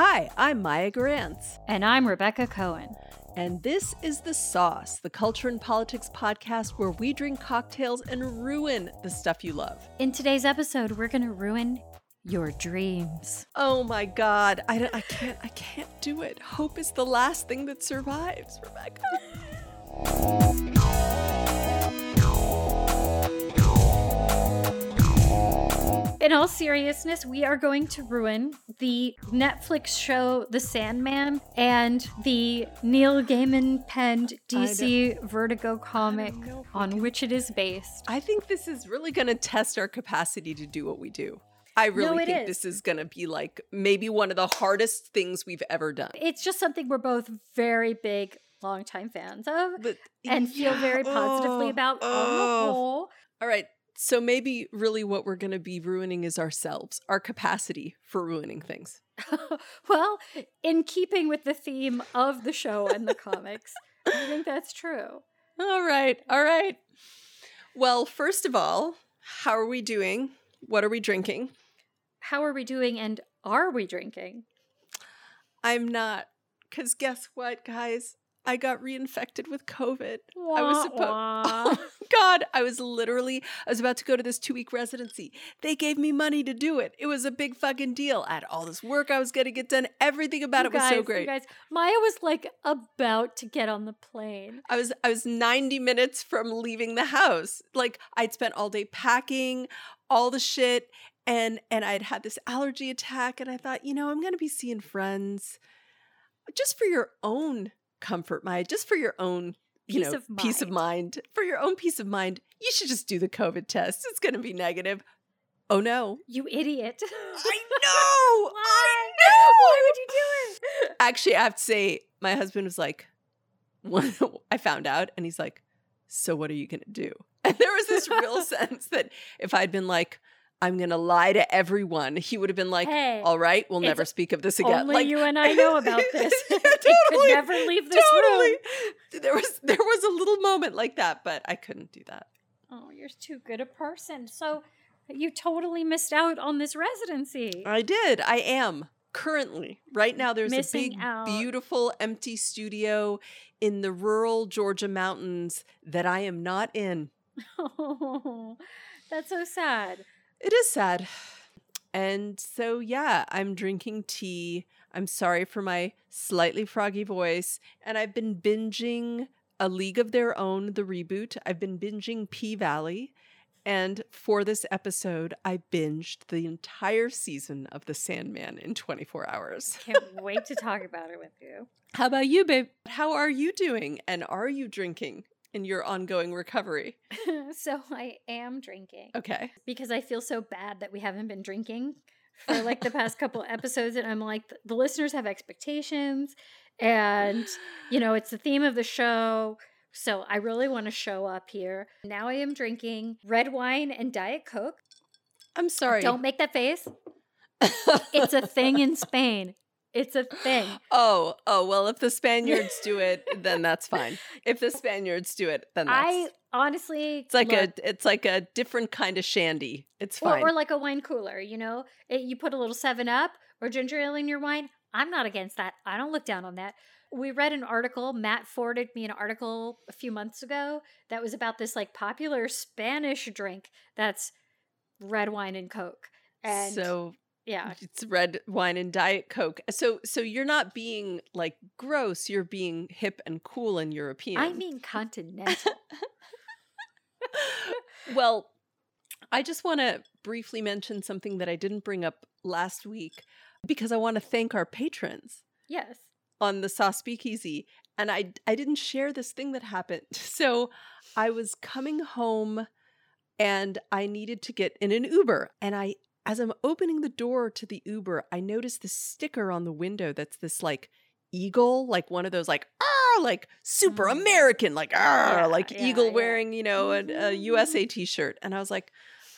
Hi, I'm Maya Grants. And I'm Rebecca Cohen. And this is The Sauce, the culture and politics podcast where we drink cocktails and ruin the stuff you love. In today's episode, we're going to ruin your dreams. Oh my god, I, don't- I can't I can't do it. Hope is the last thing that survives, Rebecca. In all seriousness, we are going to ruin the Netflix show The Sandman and the Neil Gaiman penned DC Vertigo comic know if we on which it is based. I think this is really going to test our capacity to do what we do. I really it think is. this is going to be like maybe one of the hardest things we've ever done. It's just something we're both very big, longtime fans of But and feel very positively oh, about on oh. the whole. All right. So maybe really what we're going to be ruining is ourselves, our capacity for ruining things. well, in keeping with the theme of the show and the comics, I think that's true. All right. All right. Well, first of all, how are we doing? What are we drinking? How are we doing and are we drinking? I'm not. Because guess what, guys? I got reinfected with COVID. I was supposed. Oh God, I was literally. I was about to go to this two week residency. They gave me money to do it. It was a big fucking deal. I had all this work I was going to get done. Everything about You it was so guys- great. guys, Maya was like about to get on the plane. I was I was 90 minutes from leaving the house. Like I'd spent all day packing all the shit and and I'd had this allergy attack and I thought, you know, I'm going to be seeing friends just for your own comfort, my just for your own you Peace know, of peace of mind. For your own peace of mind, you should just do the COVID test. It's going to be negative. Oh no. You idiot. I know. Why? I Why would you do it? Actually, I have to say, my husband was like, I found out, and he's like, So what are you going to do? And there was this real sense that if I'd been like, I'm going to lie to everyone, he would have been like, Hey, All right, we'll never speak of this again. Only like, you and I know about this. It could never leave this totally. room. There was there was a little moment like that, but I couldn't do that. Oh, you're too good a person. So you totally missed out on this residency. I did. I am currently right now. There's Missing a big, out. beautiful, empty studio in the rural Georgia mountains that I am not in. Oh, that's so sad. It is sad. And so, yeah, I'm drinking tea. I'm sorry for my slightly froggy voice. And I've been binging A League of Their Own, the reboot. I've been binging P Valley. And for this episode, I binged the entire season of The Sandman in 24 hours. Can't wait to talk about it with you. How about you, babe? How are you doing? And are you drinking in your ongoing recovery? so I am drinking Okay. because I feel so bad that we haven't been drinking for like the past couple episodes. And I'm like, the listeners have expectations. And, you know, it's the theme of the show. So I really want to show up here. Now I am drinking red wine and Diet Coke. I'm sorry. Don't make that face. It's a thing in Spain. It's a thing. Oh, oh, well, if the Spaniards do it, then that's fine. If the Spaniards do it, then that's I honestly, it's like a it's like a different kind of shandy. It's or, fine. or like a wine cooler. You know, it, you put a little Seven Up or ginger ale in your wine. I'm not against that. I don't look down on that. We read an article. Matt forwarded me an article a few months ago that was about this like popular Spanish drink that's red wine and Coke. And so yeah, it's red wine and diet coke. So so you're not being like gross, you're being hip and cool and European. I mean continental. well, I just want to briefly mention something that I didn't bring up last week because I want to thank our patrons. yes. on the Sauce Speakeasy, and I I didn't share this thing that happened. So I was coming home, and I needed to get in an Uber, and I as I'm opening the door to the Uber, I notice the sticker on the window that's this like eagle, like one of those like ah, like super Mm. American, like ah, Yeah, like yeah, eagle yeah. wearing you know a, a Mhm. USA T-shirt, and I was like,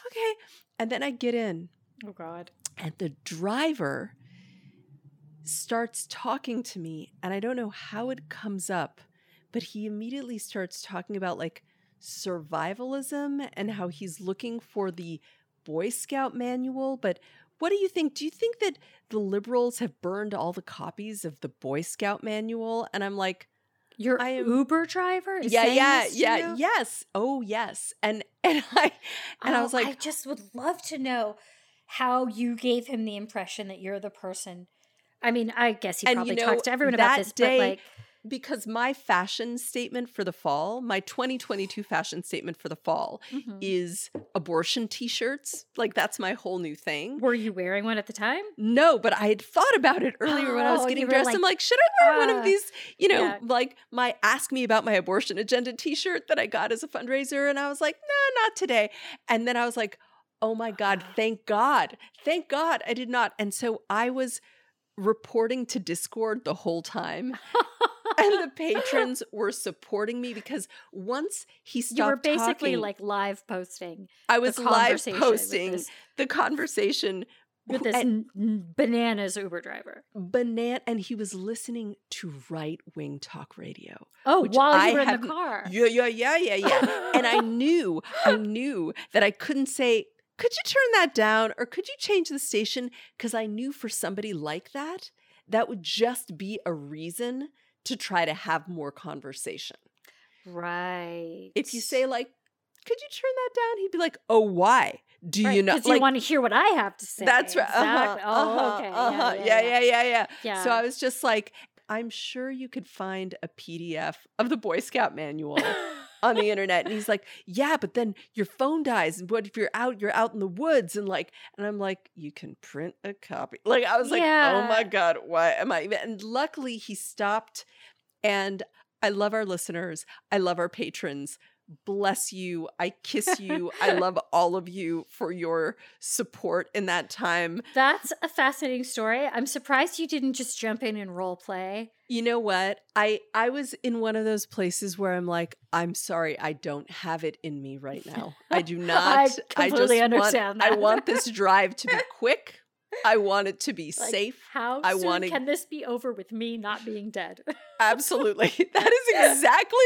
okay, and then I get in, Oh God. and the driver starts talking to me and i don't know how it comes up but he immediately starts talking about like survivalism and how he's looking for the boy scout manual but What do you think? Do you think that the liberals have burned all the copies of the Boy Scout manual? And I'm like, Your I am- Uber driver? Is yeah, yeah, this yeah, you? yes. Oh, yes. And and I and I oh, was Oh, like, I just would love to know how you gave him the impression that you're the person. I mean, I guess he And, you probably know, talks to everyone about this, day- but like, because my fashion statement for the fall, my 2022 fashion statement for the fall mhm. is abortion t-shirts. Like that's my whole new thing. were you wearing one at the time? No, but I had thought about it earlier when I was Oh, getting dressed. like, I'm like, should I wear one "Ah." of these, you know, Yeah. like my ask me about my abortion agenda t-shirt that I got as a fundraiser. And I was like, no, not today. And then I was like, oh my God, thank God. Thank God I did not. And so I was reporting to Discord the whole time. and the patrons were supporting me because once he stopped you were basically talking, like live posting I was live posting this, the conversation with this and- n- bananas Uber driver. banana and he was listening to right wing talk radio. Oh, while I you were in the car. Yeah, yeah, yeah, yeah, yeah. and I knew, I knew that I couldn't say, could you turn that down or could you change the station? Because I knew for somebody like that, that would just be a reason to try to have more conversation. right. If you say, like, could you turn that down? He'd be like, oh, why? Do you know? Because you want to hear what I have to say. that's right. Uh-huh, Exactly. Oh, uh-huh, okay. uh-huh. Yeah, yeah, yeah, yeah, yeah. So I was just like, I'm sure you could find a PDF of the Boy Scout manual on the internet. And he's like, Yeah, but then your phone dies. And what if you're out, you're out in the woods? And like, and I'm like, You can print a copy. Like, I was like, Oh my God, why am I? even-" And luckily he stopped. And I love our listeners. I love our patrons. Bless you. I kiss you. I love all of you for your support in that time. That's a fascinating story. I'm surprised you didn't just jump in and role play. You know what? I I was in one of those places where I'm like, I'm sorry, I don't have it in me right now. I do not. I just completely understand want, I want this drive to be quick. I want it to be Like, safe. How I soon can this be over with me not being dead? Absolutely. That is exactly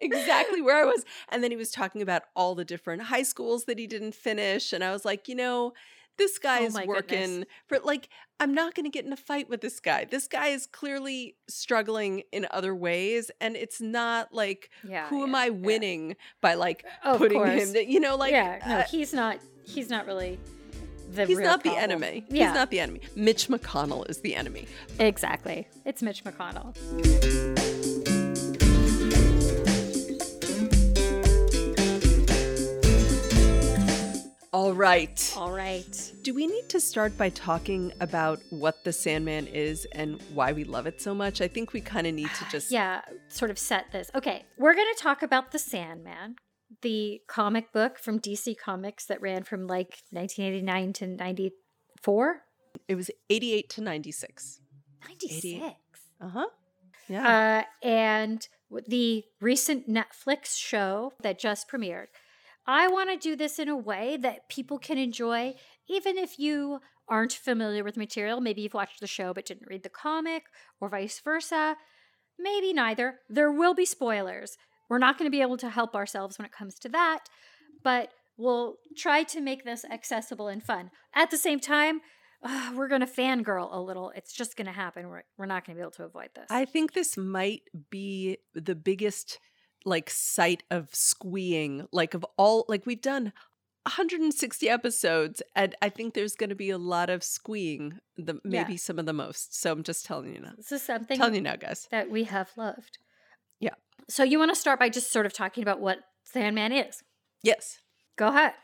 exactly where I was. And then he was talking about all the different high schools that he didn't finish and I was like, you know, this guy Oh is working goodness. for like I'm not going to get in a fight with this guy. This guy is clearly struggling in other ways and it's not like yeah. who am yeah, I yeah. winning by like Of putting him you know like yeah, no, uh, he's not. He's not really the. he's not the enemy. Yeah, He's not the enemy. Mitch McConnell is the enemy. exactly. It's Mitch McConnell. All right. All right. Do we need to start by talking about what the Sandman is and why we love it so much? I think we kind of need to just Yeah, sort of set this. Okay, we're going to talk about the Sandman, the comic book from DC Comics that ran from like 1989 to 94. It was 88 to 96. 96. Uh-huh. Yeah. Uh, and the recent Netflix show that just premiered. I want to do this in a way that people can enjoy, even if you aren't familiar with the material. Maybe you've watched the show but didn't read the comic, or vice versa. Maybe neither. There will be spoilers. We're not going to be able to help ourselves when it comes to that, but we'll try to make this accessible and fun. At the same time, uh, we're going to fangirl a little. It's just going to happen. We're, we're not going to be able to avoid this. I think this might be the biggest like sight of squeeing like of all like we've done 160 episodes and I think there's going to be a lot of squeeing the maybe Yeah. some of the most. So I'm just telling you now. This is something telling you now guys. that we have loved. So you want to start by just sort of talking about what Sandman is? Yes. Go ahead.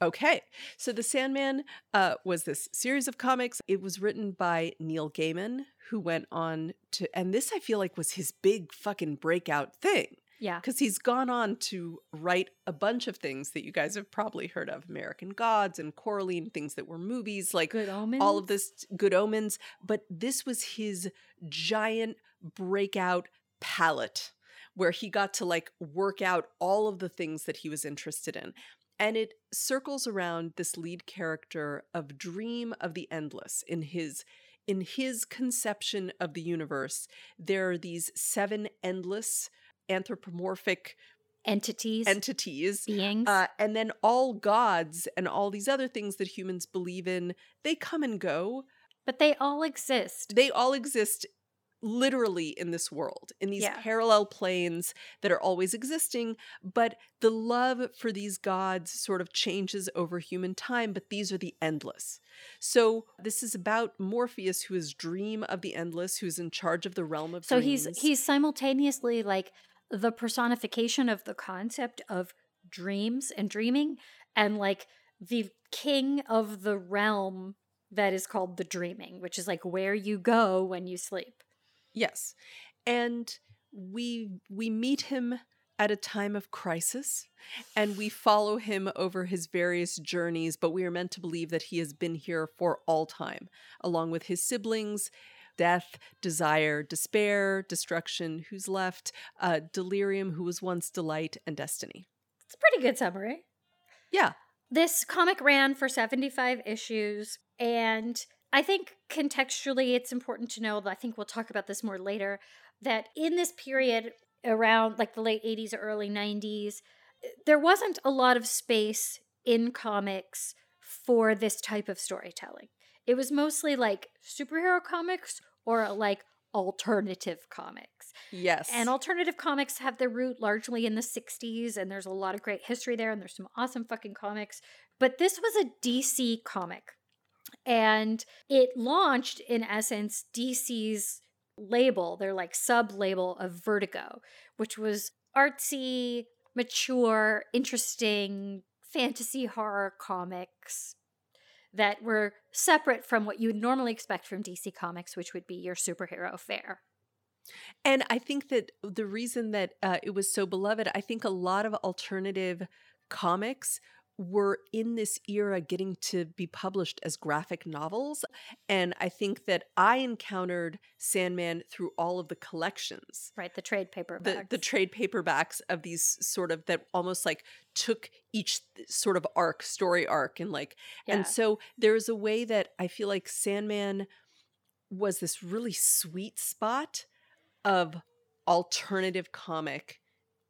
Okay. So The Sandman uh, was this series of comics. It was written by Neil Gaiman, who went on to, and this I feel like was his big fucking breakout thing Yeah. because he's gone on to write a bunch of things that you guys have probably heard of American Gods and Coraline, things that were movies, like Good omens. all of this good omens. But this was his giant breakout palette where he got to like work out all of the things that he was interested in. And it circles around this lead character of Dream of the Endless in his in his conception of the universe. There are these seven endless anthropomorphic entities, entities. beings. Uh, and then all gods and all these other things that humans believe in, they come and go. but they all exist. They all exist literally in this world, in these Yeah. parallel planes that are always existing. But the love for these gods sort of changes over human time, but these are the endless. So this is about Morpheus, who is Dream of the Endless, who's in charge of the realm of So dreams. he's he's simultaneously like the personification of the concept of dreams and dreaming and like the king of the realm that is called the dreaming, which is like where you go when you sleep. Yes. And we we meet him at a time of crisis and we follow him over his various journeys, but we are meant to believe that he has been here for all time, along with his siblings, death, desire, despair, destruction, who's left, uh, delirium, who was once delight, and destiny. It's a pretty good summary. Yeah. This comic ran for 75 issues, and I think contextually it's important to know, I think we'll talk about this more later, that in this period around like the late 80s or early 90s, there wasn't a lot of space in comics for this type of storytelling. It was mostly like superhero comics or like alternative comics. Yes. And alternative comics have their root largely in the 60s, and there's a lot of great history there, and there's some awesome fucking comics. But this was a DC comic. And it launched, in essence, DC's label, their like sub label of Vertigo, which was artsy, mature, interesting fantasy horror comics that were separate from what you would normally expect from DC Comics, which would be your superhero fare. And I think that the reason that uh, it was so beloved, I think a lot of alternative comics were in this era getting to be published as graphic novels. And I think that I encountered Sandman through all of the collections. Right, the trade paperbacks. The, the trade paperbacks of these sort of that almost like took each sort of arc, story arc, and like, Yeah. and so there's a way that I feel like Sandman was this really sweet spot of alternative comic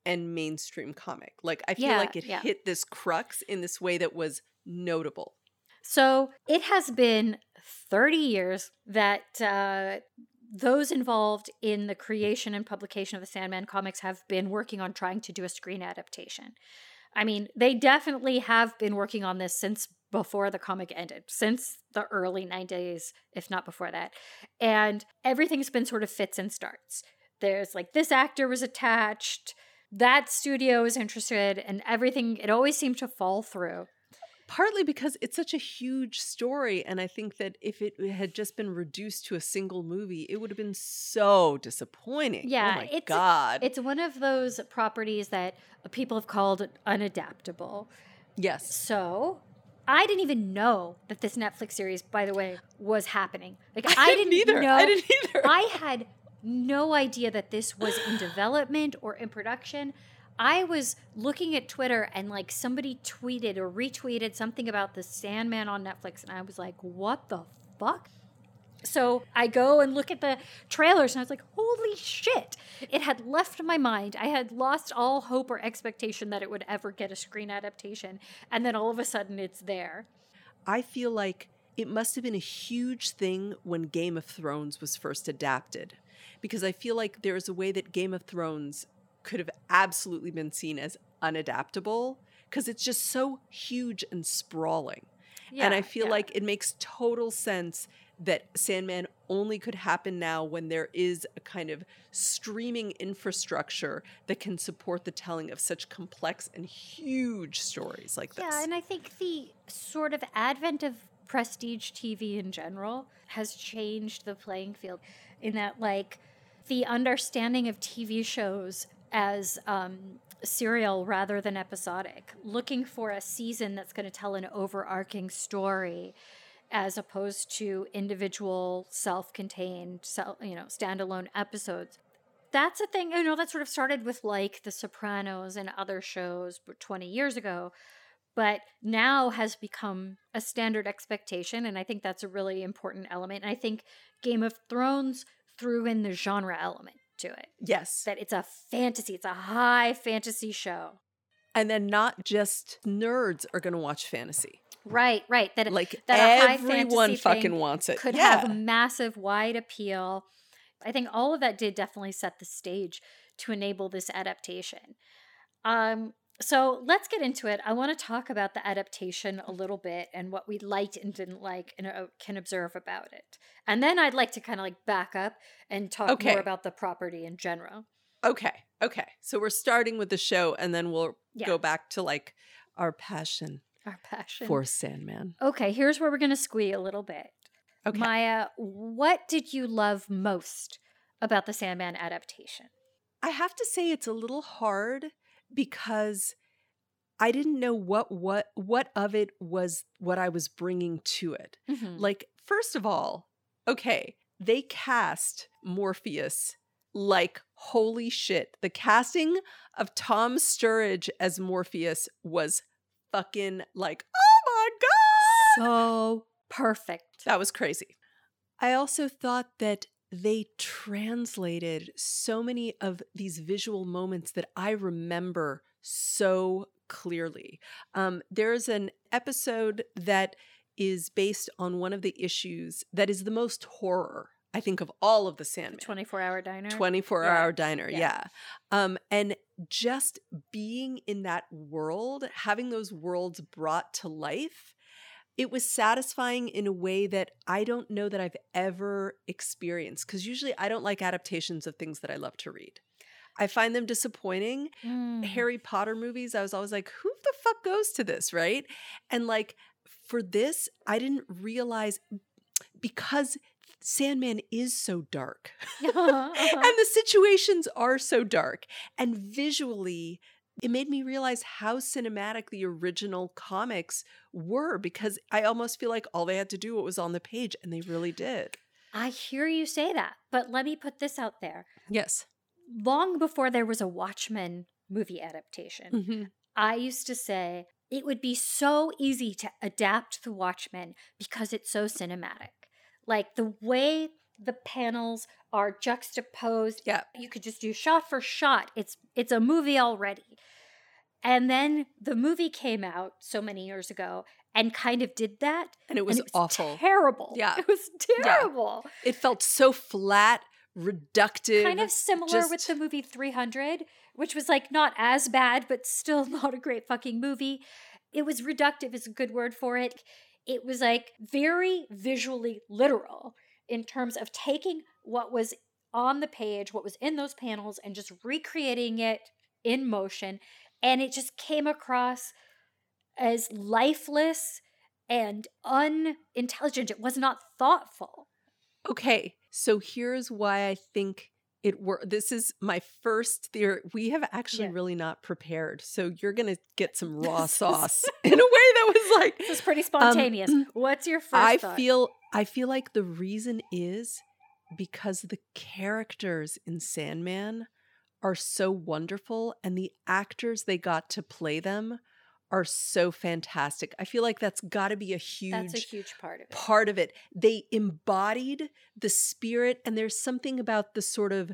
and mainstream comic. Like I feel Yeah, like it yeah. hit this crux in this way that was notable. So it has been 30 years that uh, those involved in the creation and publication of the Sandman comics have been working on trying to do a screen adaptation. I mean, they definitely have been working on this since before the comic ended, since the early 90s, if not before that. And everything's been sort of fits and starts. There's like this actor was attached, that studio is interested, and everything, it always seemed to fall through. Partly because it's such a huge story, and I think that if it had just been reduced to a single movie, it would have been so disappointing. Oh yeah, oh my it's- god. It's one of those properties that people have called unadaptable. yes, So I didn't even know that this Netflix series, by the way, was happening. Like I, I, didn't, either. know. I didn't either. I had no idea that this was in development or in production. I was looking at Twitter and like somebody tweeted or retweeted something about the Sandman on Netflix, and I was like, what the fuck? So I go and look at the trailers and I was like, holy shit. It had left my mind. I had lost all hope or expectation that it would ever get a screen adaptation. And then all of a sudden it's there. I feel like it must have been a huge thing when Game of Thrones was first adapted. Because I feel like there is a way that Game of Thrones could have absolutely been seen as unadaptable because it's just so huge and sprawling. Yeah, and I feel yeah. like it makes total sense that Sandman only could happen now when there is a kind of streaming infrastructure that can support the telling of such complex and huge stories like this. Yeah, and I think the sort of advent of prestige TV in general has changed the playing field in that, like, the understanding of TV shows as um, serial rather than episodic, looking for a season that's going to tell an overarching story as opposed to individual self-contained you know standalone episodes. That's a thing you know that sort of started with like the sopranos and other shows 20 years ago but now has become a standard expectation and i think that's a really important element and i think game of thrones threw in the genre element to it. Yes. That it's a fantasy, it's a high fantasy show. And then not just nerds are going to watch fantasy. Right, right. That Like that everyone fantasy fucking wants it. could yeah. have massive wide appeal. I think all of that did definitely set the stage to enable this adaptation. Um so let's get into it. I want to talk about the adaptation a little bit and what we liked and didn't like and uh, can observe about it. And then I'd like to kind of like back up and talk Okay. more about the property in general. Okay. Okay. So we're starting with the show and then we'll Yeah. go back to like our passion Our passion. for Sandman. okay, here's where we're going to squee a little bit. Okay. Maya, what did you love most about the Sandman adaptation? I have to say it's a little hard because I didn't know what what what of it was what I was bringing to it. Mhm. Like first of all, okay, they cast Morpheus like holy shit. The casting of Tom Sturridge as Morpheus was fucking like, "Oh my god!" so perfect. That was crazy. I also thought that they translated so many of these visual moments that I remember so clearly. Um, there's an episode that is based on one of the issues that is the most horror, I think, of all of the Sandman. 24 hour diner. 24 Yeah. hour diner Yeah. yeah. um and just being in that world having those worlds brought to life it was satisfying in a way that i don't know that i've ever experienced because usually i don't like adaptations of things that i love to read. I find them disappointing. Mm. harry potter movies i was always like who the fuck goes to this? Right? And like for this i didn't realize because sandman is so dark. Uh-huh, uh-huh. and the situations are so dark. And visually it made me realize how cinematic the original comics were because i almost feel like all they had to do was on the page and they really did I hear you say that, but let me put this out there. yes Long before there was a Watchmen movie adaptation, Mhm. I used to say it would be so easy to adapt The Watchmen because it's so cinematic. Like the way the panels are juxtaposed, yeah you could just do shot for shot. It's it's a movie already. And then the movie came out so many years ago and kind of did that. and it was, and awful Terrible. Yeah. It was terrible. it felt so flat reductive Kind of similar with the movie 300, which was like not as bad, but still not a great fucking movie. It was reductive, is a good word for it. It was like very visually literal in terms of taking what was on the page, what was in those panels, and just recreating it in motion. And it just came across as lifeless and unintelligent. It was not thoughtful. Okay, so here's why I think it worked. This is my first theory. We have actually Yeah. really not prepared, so you're gonna get some raw sauce in a way that was like This is pretty spontaneous. What's your first Um, I thought? feel. I feel like the reason is because the characters in Sandman are so wonderful, and the actors they got to play them are so fantastic. I feel like that's got to be a huge That's a huge part of it. part of it. They embodied the spirit, and there's something about the sort of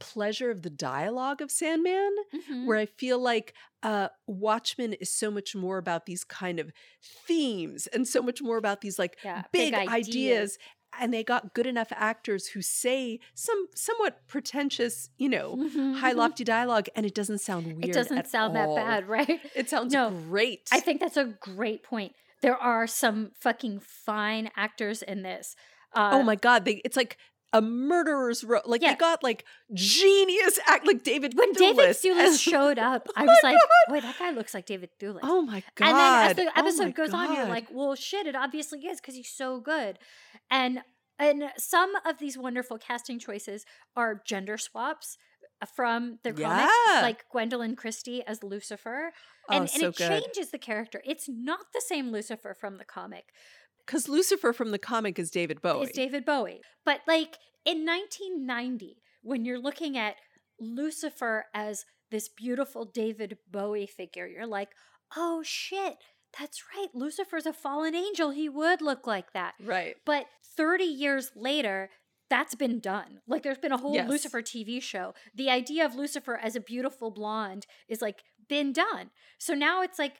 pleasure of the dialogue of Sandman Mhm. where I feel like uh, Watchmen is so much more about these kind of themes and so much more about these like Yeah, big, big ideas. ideas. And they got good enough actors who say some somewhat pretentious, you know, Mhm, high mhm. lofty dialogue, and it doesn't sound weird. It doesn't sound all. that bad, right? It sounds No, great. I think that's a great point. There are some fucking fine actors in this. Uh, oh my god, they it's like a murderer's row. Like Yeah. they got like genius act like David When David Thewlis showed up, I Oh was like, God. "Boy, that guy looks like David Thewlis." Oh my god. And then as the Oh episode goes on, you're like, well, shit, it obviously is because he's so good. And and some of these wonderful casting choices are gender swaps uh, from the comic, Yeah. like Gwendoline Christie as Lucifer. oh, And, and so it good. changes the character. It's not the same Lucifer from the comic. Because Lucifer from the comic is David Bowie. It's David Bowie. But like in 1990, when you're looking at Lucifer as this beautiful David Bowie figure, you're like, oh shit, that's right. Lucifer's a fallen angel. He would look like that. right. But 30 years later, that's been done. Like there's been a whole Yes. Lucifer TV show. The idea of Lucifer as a beautiful blonde is like been done. So now it's like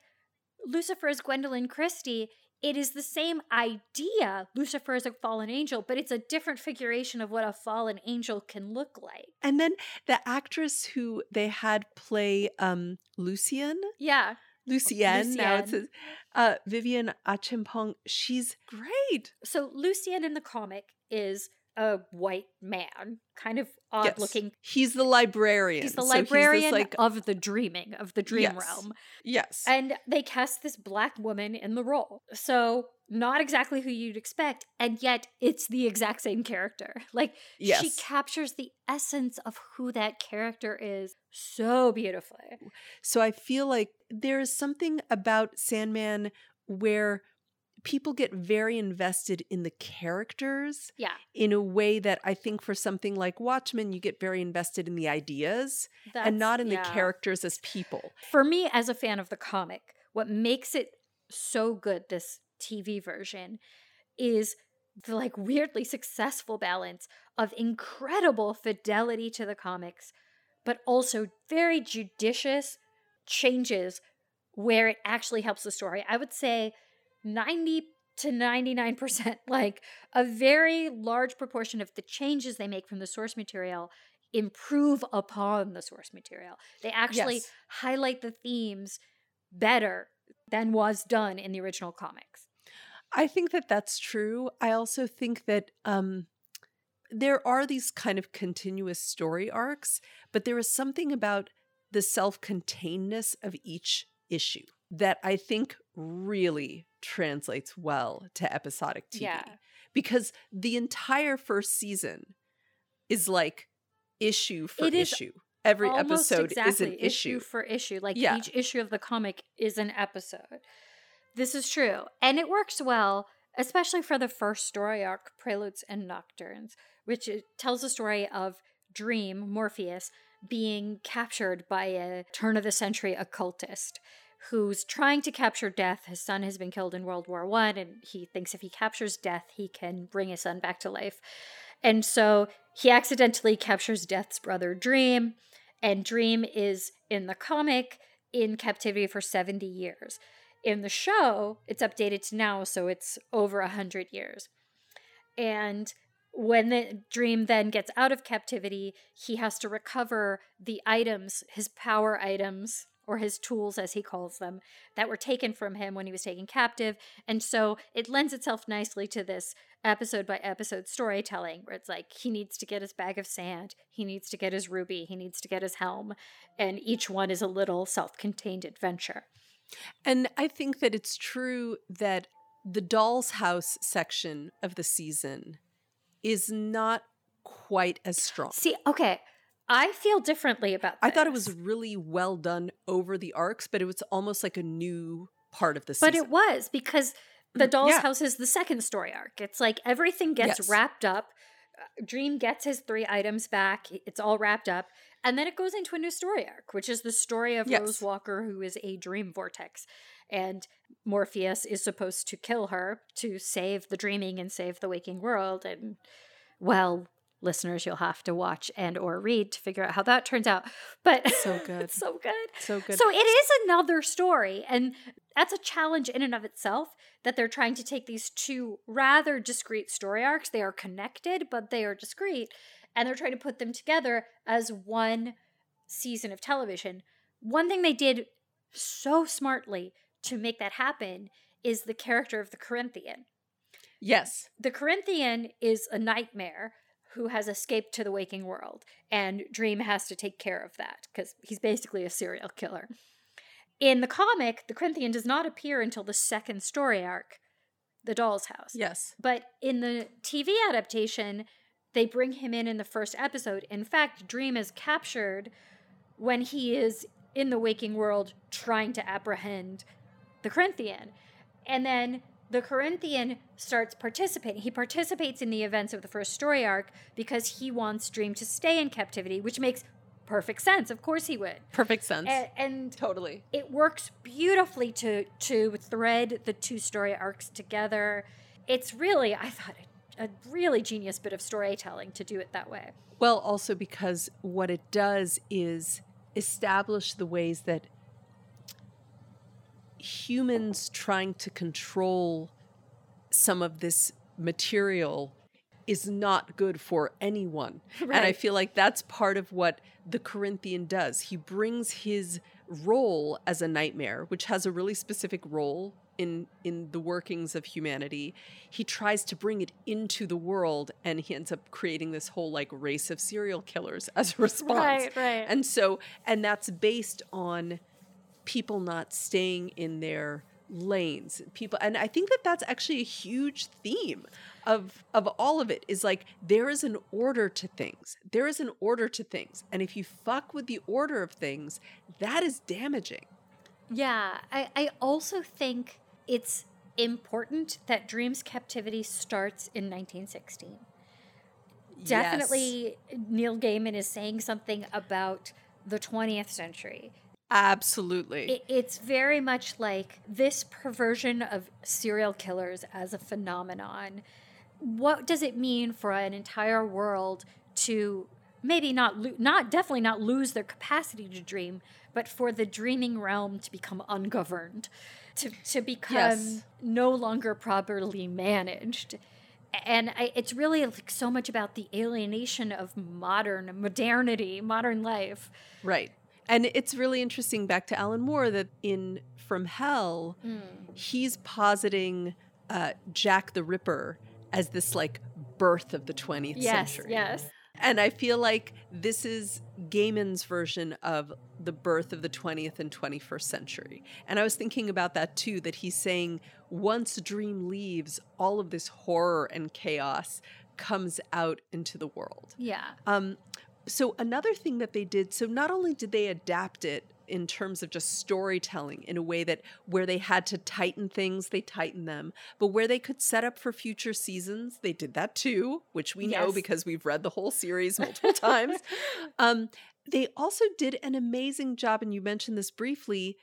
Lucifer as Gwendoline Christie. It is the same idea, Lucifer is a fallen angel, but it's a different figuration of what a fallen angel can look like. And then the actress who they had play um Lucien, Yeah. Lucienne, now it says uh Vivienne Acheampong, she's great. So Lucian in the comic is a white man, kind of odd Yes. looking. He's the librarian. He's the So this, librarian like of the dreaming, of the dream Yes. realm. yes. And they cast this black woman in the role. So, not exactly who you'd expect, and yet it's the exact same character. Like, she captures the essence of who that character is so beautifully. So I feel like there is something about Sandman where people get very invested in the characters Yeah. in a way that I think for something like Watchmen, you get very invested in the ideas That's, and not in yeah. the characters as people. For me, as a fan of the comic, what makes it so good, this TV version, is the like weirdly successful balance of incredible fidelity to the comics, but also very judicious changes where it actually helps the story. I would say 90 to 99%, like a very large proportion of the changes they make from the source material improve upon the source material. They actually Yes. highlight the themes better than was done in the original comics. I think that that's true. I also think that um, there are these kind of continuous story arcs, but there is something about the self containedness of each issue that I think really translates well to episodic TV. Yeah. Because the entire first season is like issue for It is issue. Every episode exactly, is an issue. for issue. Like Yeah. each issue of the comic is an episode. This is true. And it works well, especially for the first story arc, Preludes and Nocturnes, which tells the story of Dream, Morpheus, being captured by a turn of the century occultist who's trying to capture death. His son has been killed in World War One, and he thinks if he captures death, he can bring his son back to life. And so he accidentally captures Death's brother, Dream, and Dream is in the comic in captivity for 70 years. In the show, it's updated to now, so it's over 100 years. And when the dream then gets out of captivity, he has to recover the items, his power items, or his tools, as he calls them, that were taken from him when he was taken captive. And so it lends itself nicely to this episode by episode storytelling, where it's like he needs to get his bag of sand, he needs to get his ruby, he needs to get his helm, and each one is a little self contained adventure. And I think that it's true that the doll's house section of the season is not quite as strong. See, okay, I feel differently about I thought it was really well done over the arcs, but it was almost like a new part of the season. But it was because the Mm, doll's yeah. house is the second story arc. It's like everything gets Yes. wrapped up. Uh, Dream gets his three items back. It's all wrapped up. And then it goes into a new story arc, which is the story of Yes. Rose Walker, who is a dream vortex. And Morpheus is supposed to kill her to save the dreaming and save the waking world. And well, listeners, you'll have to watch and or read to figure out how that turns out. But So good. so good. so good. So it is another story, and that's a challenge in and of itself that they're trying to take these two rather discrete story arcs. They are connected, but they are discrete, and they're trying to put them together as one season of television. One thing they did so smartly to make that happen is the character of the Corinthian. yes. The Corinthian is a nightmare who has escaped to the waking world, and Dream has to take care of that because he's basically a serial killer. In the comic, the Corinthian does not appear until the second story arc, The Doll's House. Yes. But in the TV adaptation, they bring him in in the first episode. In fact, Dream is captured when he is in the waking world trying to apprehend the Corinthian. And then the Corinthian starts participating. He participates in the events of the first story arc because he wants Dream to stay in captivity, which makes perfect sense. Of course he would. Perfect sense. And, and totally. it works beautifully to to thread the two story arcs together. It's really, I thought, a really genius bit of storytelling to do it that way. Well, also because what it does is establish the ways that humans trying to control some of this material is not good for anyone. Right. And I feel like that's part of what the Corinthian does. He brings his role as a nightmare, which has a really specific role in in the workings of humanity. He tries to bring it into the world and he ends up creating this whole like race of serial killers as a response. Right, right. And so and that's based on people not staying in their lanes. People and i think that that's actually a huge theme of of all of it is like there is an order to things. There is an order to things. And if you fuck with the order of things that is damaging. Yeah i i also think it's important that dreams captivity starts in 1916 definitely yes. neil gaiman is saying something about the 20th century Absolutely. It, it's very much like this perversion of serial killers as a phenomenon. What does it mean for an entire world to maybe not lo- not definitely not lose their capacity to dream, but for the dreaming realm to become ungoverned, to to become yes. no longer properly managed? and I, it's really like so much about the alienation of modern modernity, modern life. Right. And it's really interesting back to Alan Moore that in From Hell, mm. he's positing uh, Jack the Ripper as this like birth of the 20th yes, century. Yes. And I feel like this is Gaiman's version of the birth of the 20th and 21st century. And I was thinking about that too, that he's saying once Dream leaves, all of this horror and chaos comes out into the world. Yeah. Um, so another thing that they did so not only did they adapt it in terms of just storytelling in a way that where they had to tighten things they tightened them but where they could set up for future seasons they did that too which we yes. know because we've read the whole series multiple times um, they also did an amazing job and you mentioned this briefly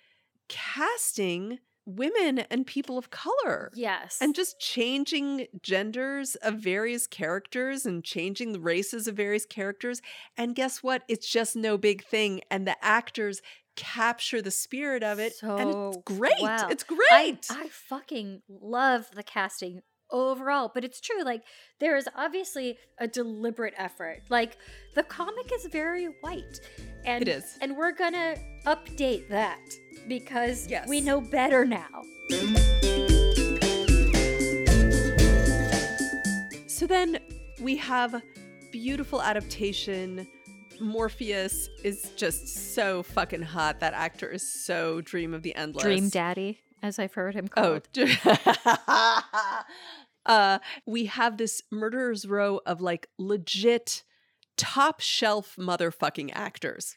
casting women and people of color. Yes. And just changing genders of various characters and changing the races of various characters. And guess what? It's just no big thing. And the actors capture the spirit of it. So and it's great. Well. It's great. I, I fucking love the casting overall but it's true like there is obviously a deliberate effort like the comic is very white and it is and we're gonna update that because yes. we know better now so then we have beautiful adaptation Morpheus is just so fucking hot. That actor is so dream of the endless. Dream daddy, as I've heard him oh, called. Oh. uh, we have this murderer's row of like legit top shelf motherfucking actors.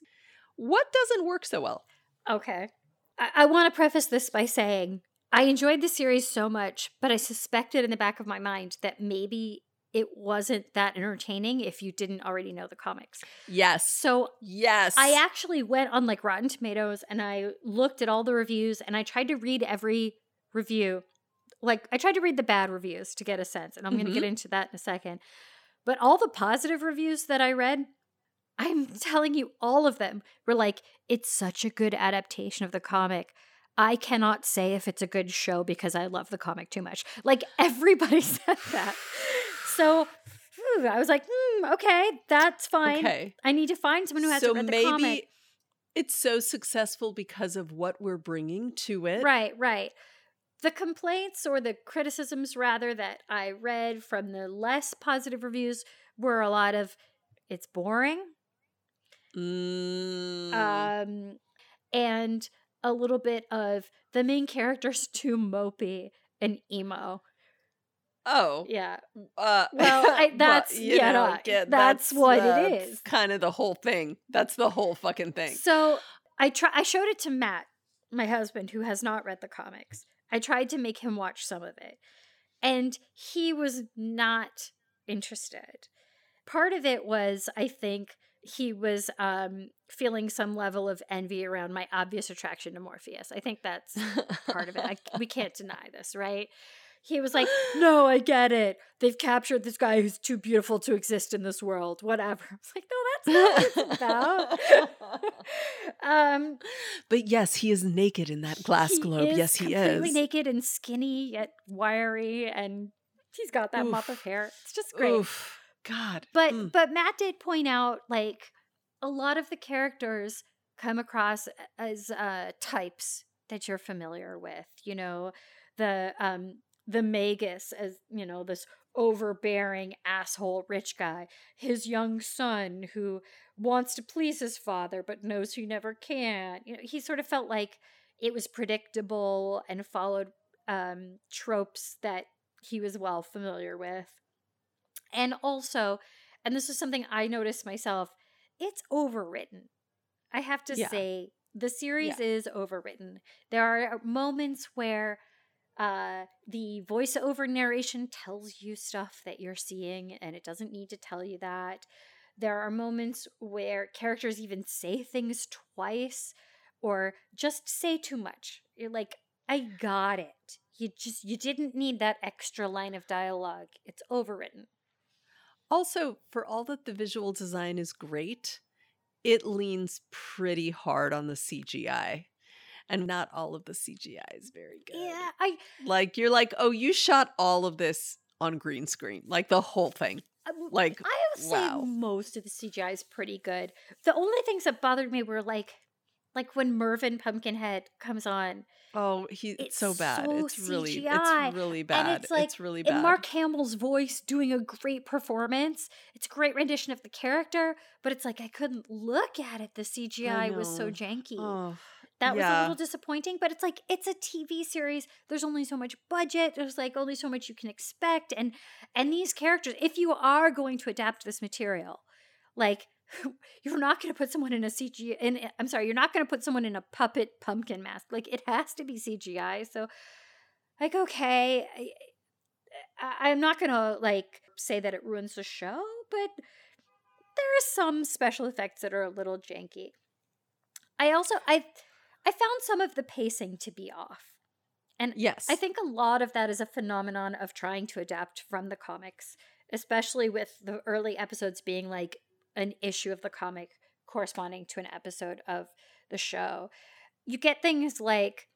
What doesn't work so well? Okay. I, I want to preface this by saying I enjoyed the series so much, but I suspected in the back of my mind that maybe it wasn't that entertaining if you didn't already know the comics. Yes. So, yes. I actually went on like Rotten Tomatoes and I looked at all the reviews and I tried to read every review. Like, I tried to read the bad reviews to get a sense, and I'm mm-hmm. going to get into that in a second. But all the positive reviews that I read, I'm telling you, all of them were like, it's such a good adaptation of the comic. I cannot say if it's a good show because I love the comic too much. Like, everybody said that. So whew, I was like, hmm, okay, that's fine. Okay. I need to find someone who has so read the maybe comic. It's so successful because of what we're bringing to it. Right, right. The complaints or the criticisms, rather, that I read from the less positive reviews were a lot of it's boring. Mm. Um, and a little bit of the main character's too mopey and emo. Oh, yeah. Uh, well, I, that's you yeah, know, that's, that's, what uh, it is. Kind of the whole thing. That's the whole fucking thing. So I try. I showed it to Matt, my husband, who has not read the comics. I tried to make him watch some of it, and he was not interested. Part of it was, I think, he was um, feeling some level of envy around my obvious attraction to Morpheus. I think that's part of it. I, we can't deny this, right? He was like, "No, I get it. They've captured this guy who's too beautiful to exist in this world. Whatever." I was like, "No, that's not what it's about." um, but yes, he is naked in that glass globe. Yes, he is completely naked and skinny yet wiry, and he's got that mop of hair. It's just great. Oof. God. But Mm. but Matt did point out like a lot of the characters come across as uh types that you're familiar with. You know, the um the Magus as, you know, this overbearing asshole rich guy, his young son who wants to please his father but knows he never can. You know, he sort of felt like it was predictable and followed um tropes that he was well familiar with. And also, and this is something I noticed myself, it's overwritten. I have to Yeah. say, the series is overwritten. There are moments where uh, the voiceover narration tells you stuff that you're seeing, and it doesn't need to tell you that. There are moments where characters even say things twice or just say too much. You're like, I got it. You just you didn't need that extra line of dialogue. It's overwritten. Also, for all that the visual design is great, it leans pretty hard on the CGI. And not all of the CGI is very good. Yeah, I Like, you're like, oh, you shot all of this on green screen, like the whole thing. Like, I would wow. say most of the CGI is pretty good. The only things that bothered me were like like when Mervyn Pumpkinhead comes on oh, he, it's, so bad. so it's really, CGI, it's really bad. it's like- it's really bad. and Mark Hamill's voice doing a great performance. It's a great rendition of the character, but it's like I couldn't look at it. The CGI was so janky. oh, that was a little disappointing, but it's like it's a TV series. There's only so much budget. There's like only so much you can expect and and these characters if you are going to adapt this material, like you're not going to put someone in a CG in I'm sorry, you're not going to put someone in a puppet pumpkin mask. Like it has to be CGI. So like okay, I, I- I'm not going to like say that it ruins the show, but there are some special effects that are a little janky. I also I I found some of the pacing to be off. And yes. I think a lot of that is a phenomenon of trying to adapt from the comics, especially with the early episodes being like an issue of the comic corresponding to an episode of the show. You get things like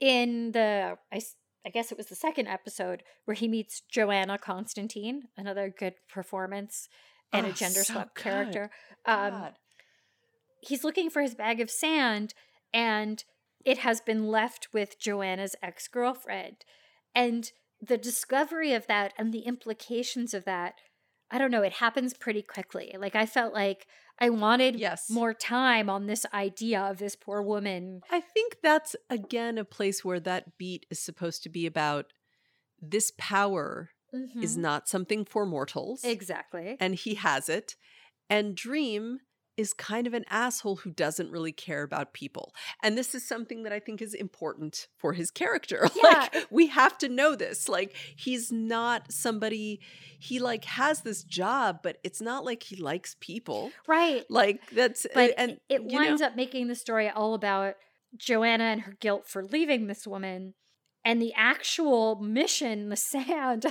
in the I, I guess it was the second episode where he meets Johanna Constantine, another good performance and a Oh, gender so swap good. character. Um, he's looking for his bag of sand and it has been left with Johanna's ex girlfriend. And the discovery of that and the implications of that, I don't know, it happens pretty quickly. Like, I felt like I wanted Yes. more time on this idea of this poor woman. I think that's again a place where that beat is supposed to be about this power is Mhm. not something for mortals. exactly. And he has it. And Dream is kind of an asshole who doesn't really care about people. And this is something that I think is important for his character. Yeah. like we have to know this. Like he's not somebody he like has this job, but it's not like he likes people. right. Like that's But and it winds know, up making the story all about Johanna and her guilt for leaving this woman and the actual mission, the sand.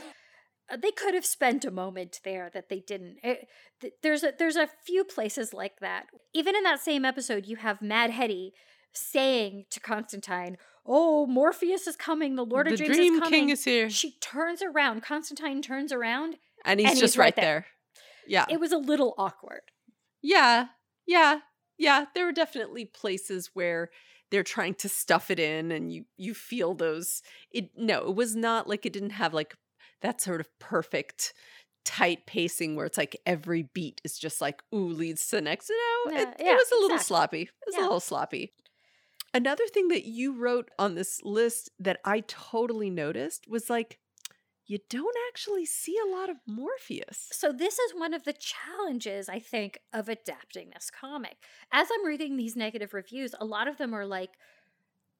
Uh, They could have spent a moment there that they didn't. It- th- there's a there's a few places like that. Even in that same episode, you have Mad Hetty saying to Constantine, "Oh, Morpheus is coming. The Lord the of Dreams Dream is coming." King is here. she turns around. Constantine turns around. and he's and just he's right right there. there. Yeah. It was a little awkward. Yeah. Yeah. Yeah. There were definitely places where they're trying to stuff it in and you you feel those it no, it was not like it didn't have like that sort of perfect tight pacing where it's like every beat is just like ooh leads to the next. No, Yeah, it, it was a little exactly. sloppy. It was Yeah. a little sloppy. Another thing that you wrote on this list that I totally noticed was like you don't actually see a lot of Morpheus. So this is one of the challenges I think of adapting this comic. As I'm reading these negative reviews, a lot of them are like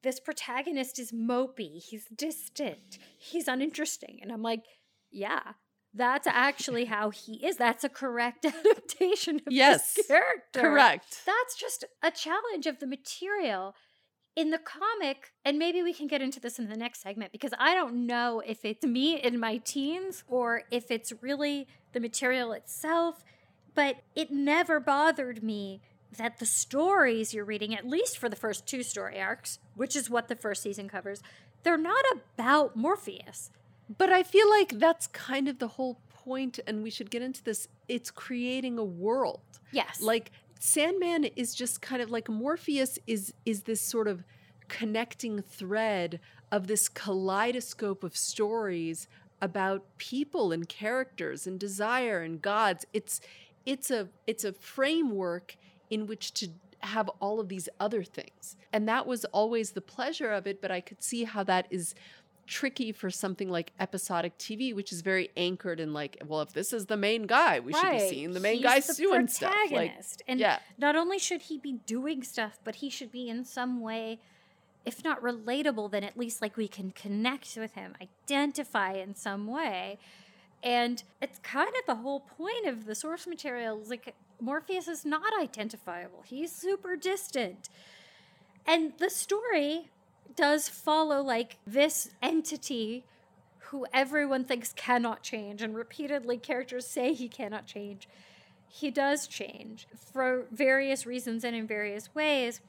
this protagonist is mopey, he's distant, he's uninteresting. And I'm like, yeah, that's actually how he is. That's a correct adaptation of Yes, this character. Correct. That's just a challenge of the material. in the comic, and maybe we can get into this in the next segment because I don't know if it's me in my teens or if it's really the material itself, but it never bothered me that the stories you're reading, at least for the first two story arcs, which is what the first season covers, they're not about Morpheus. But I feel like that's kind of the whole point, and we should get into this. It's creating a world. Yes. Like Sandman is just kind of like Morpheus is is this sort of connecting thread of this kaleidoscope of stories about people and characters and desire and gods. It's it's a it's a framework in which to have all of these other things. And that was always the pleasure of it, but I could see how that is tricky for something like episodic TV, which is very anchored in like, well, if this is the main guy, we right. should be seeing the main He's guy the doing stuff. Like, and yeah. not only should he be doing stuff, but he should be in some way, if not relatable, then at least like we can connect with him, identify in some way. And it's kind of the whole point of the source material. Like Morpheus is not identifiable. He's super distant. And the story does follow like this entity who everyone thinks cannot change, and repeatedly characters say he cannot change. He does change for various reasons and in various ways.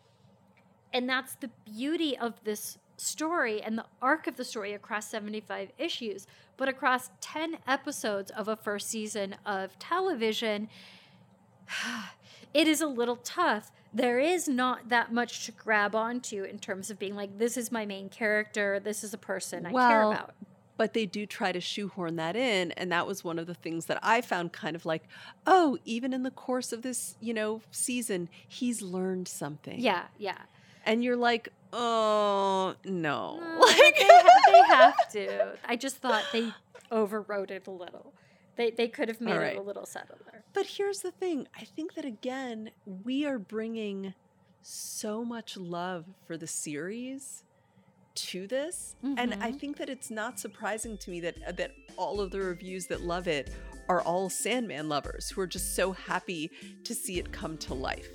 And that's the beauty of this story and the arc of the story across 75 issues, but across 10 episodes of a first season of television. it is a little tough. There is not that much to grab onto in terms of being like, this is my main character, this is a person I care about. But they do try to shoehorn that in. And that was one of the things that I found kind of like, oh, even in the course of this, you know, season, he's learned something. Yeah, yeah. And you're like, oh, no. like, they, they have to. I just thought they overrode it a little. They they could have made right. it a little subtler. But here's the thing. I think that again, we are bringing so much love for the series to this mm-hmm. and i mm-hmm. think that it's not surprising to me that uh, that all of the reviews that love it are all sandman lovers who are just so happy to see it come to life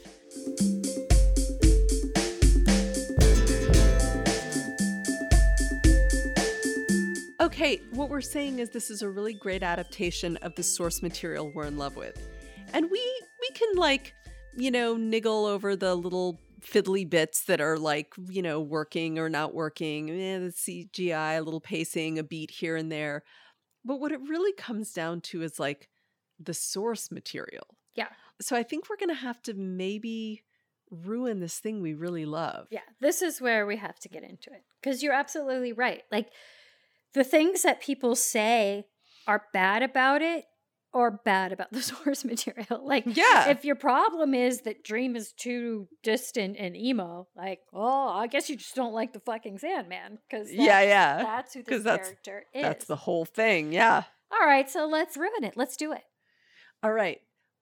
Okay, what we're saying is this is a really great adaptation of the source material we're in love with. And we we can like, you know, niggle over the little fiddly bits that are like, you know, working or not working, eh, the CGI, a little pacing, a beat here and there. But what it really comes down to is like the source material. Yeah. So I think we're going to have to maybe ruin this thing we really love. Yeah. This is where we have to get into it. Cuz you're absolutely right. Like the things that people say are bad about it or bad about the source material. Like, yeah, if your problem is that Dream is too distant and emo, like, oh, I guess you just don't like the fucking Sandman because yeah, yeah, that's who this character is. That's the whole thing. Yeah. All right, so let's ruin it. Let's do it. All right.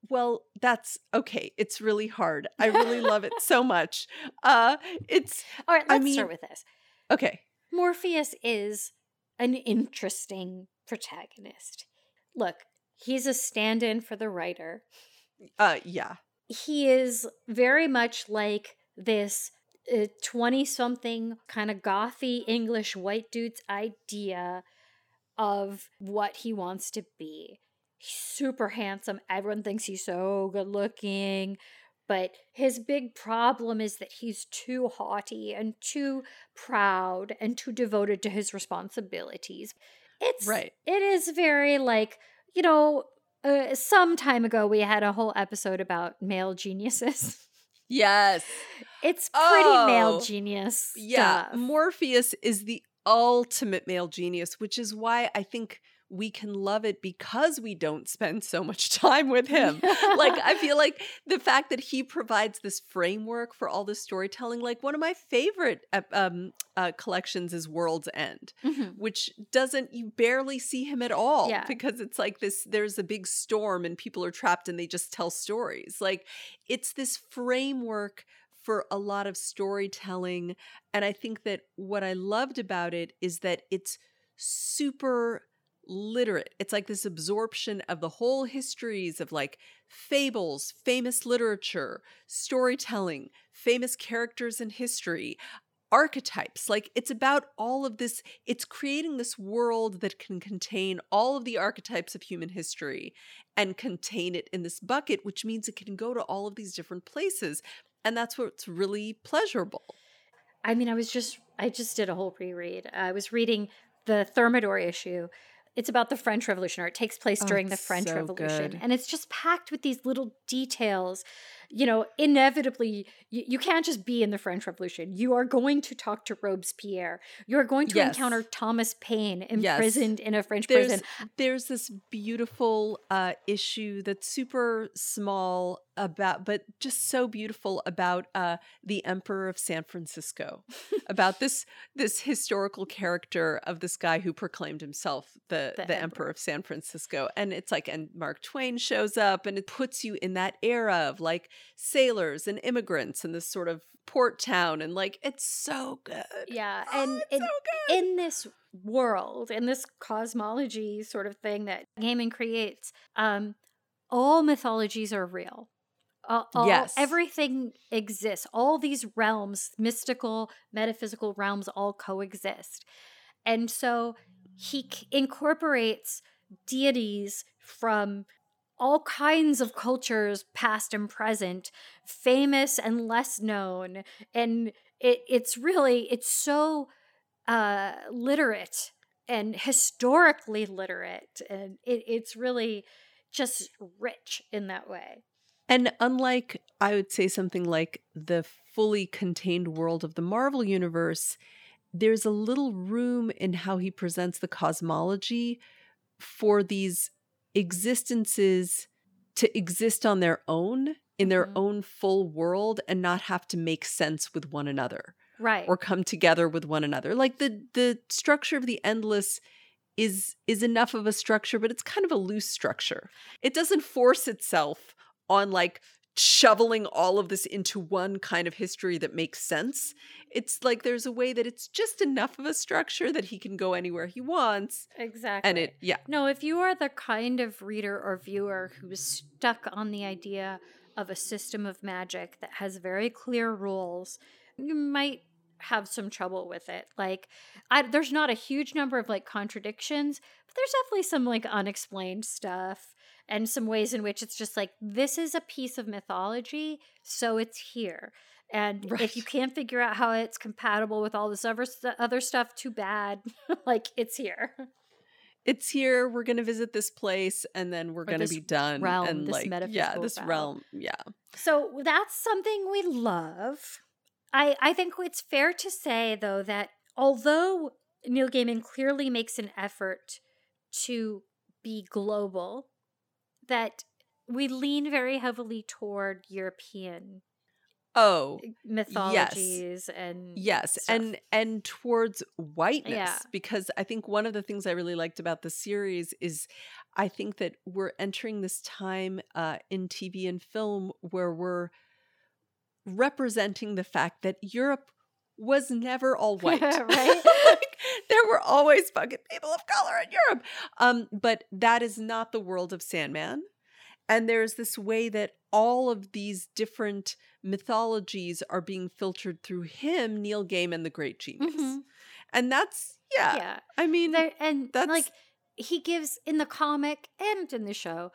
Well, that's okay. It's really hard. I really love it so much. Uh it's All right, let's I mean, start with this. Okay. Morpheus is an interesting protagonist. Look, he's a stand in for the writer. Uh, yeah. He is very much like this 20 uh, something kind of gothy English white dude's idea of what he wants to be. He's super handsome. Everyone thinks he's so good looking. But his big problem is that he's too haughty and too proud and too devoted to his responsibilities. It's right. It is very like, you know, uh, some time ago we had a whole episode about male geniuses. Yes. It's pretty oh, male genius. Yeah. Morpheus is the ultimate male genius, which is why I think we can love it because we don't spend so much time with him. like, I feel like the fact that he provides this framework for all the storytelling, like one of my favorite um, uh, collections is World's End, mm-hmm. which doesn't, you barely see him at all yeah. because it's like this there's a big storm and people are trapped and they just tell stories. Like, it's this framework for a lot of storytelling. And I think that what I loved about it is that it's super literate. It's like this absorption of the whole histories of like fables, famous literature, storytelling, famous characters in history. archetypes. Like it's about all of this, it's creating this world that can contain all of the archetypes of human history and contain it in this bucket, which means it can go to all of these different places. And that's what's really pleasurable. I mean, I was just, I just did a whole reread. I was reading the Thermidor issue. It's about the French Revolution, or it takes place Oh, during the French so Revolution. good. And it's just packed with these little details. You know, inevitably, you, you can't just be in the French Revolution. You are going to talk to Robespierre. You are going to Yes. encounter Thomas Paine Yes. imprisoned in a French There's prison. there's this beautiful uh issue that's super small about but just so beautiful about uh the emperor of San Francisco about this this historical character of this guy who proclaimed himself the The the, emperor of San Francisco and it's like and Mark Twain shows up and it puts you in that era of like sailors and immigrants and this sort of port town and like it's so good Yeah. Oh, And, and so good. in this world, in this cosmology sort of thing that Gaiman creates, um, all mythologies are real. All, all- Yes. everything exists. All these realms, mystical, metaphysical realms, all coexist. And so he c- incorporates deities from all kinds of cultures, past and present, famous and less known. And it, it's really, it's so uh, literate and historically literate. And it, it's really just rich in that way. And unlike, I would say, something like the fully contained world of the Marvel Universe, there's a little room in how he presents the cosmology for these existences to exist on their own in their Mhm. own full world and not have to make sense with one another Right. or come together with one another. Like the the structure of the endless is is enough of a structure, but it's kind of a loose structure. It doesn't force itself on like shoveling all of this into one kind of history that makes sense. It's like there's a way that it's just enough of a structure that he can go anywhere he wants. exactly. And it yeah. No, if you are the kind of reader or viewer who is stuck on the idea of a system of magic that has very clear rules, you might have some trouble with it. Like, I, there's not a huge number of like contradictions, but there's definitely some like unexplained stuff and some ways in which it's just like this is a piece of mythology, so it's here. And if you can't figure out how it's compatible with all this other other stuff, too bad. like it's here. It's here. We're gonna visit this place, and then we're gonna be done. realm, and this like, yeah, this realm. realm. Yeah, So that's something we love. I I think it's fair to say though that although Neil Gaiman clearly makes an effort to be global, that we lean very heavily toward European Oh, mythologies and yes, stuff. and and towards whiteness Yeah. because I think one of the things I really liked about the series is I think that we're entering this time uh, in TV and film where we're representing the fact that Europe was never all white. Right? like, there were always fucking people of color in Europe. Um, but that is not the world of Sandman. And there's this way that all of these different mythologies are being filtered through him, Neil Gaiman, the great genius. Mhm. And that's, yeah. yeah. I mean, There, and that's- like he gives in the comic and in the show,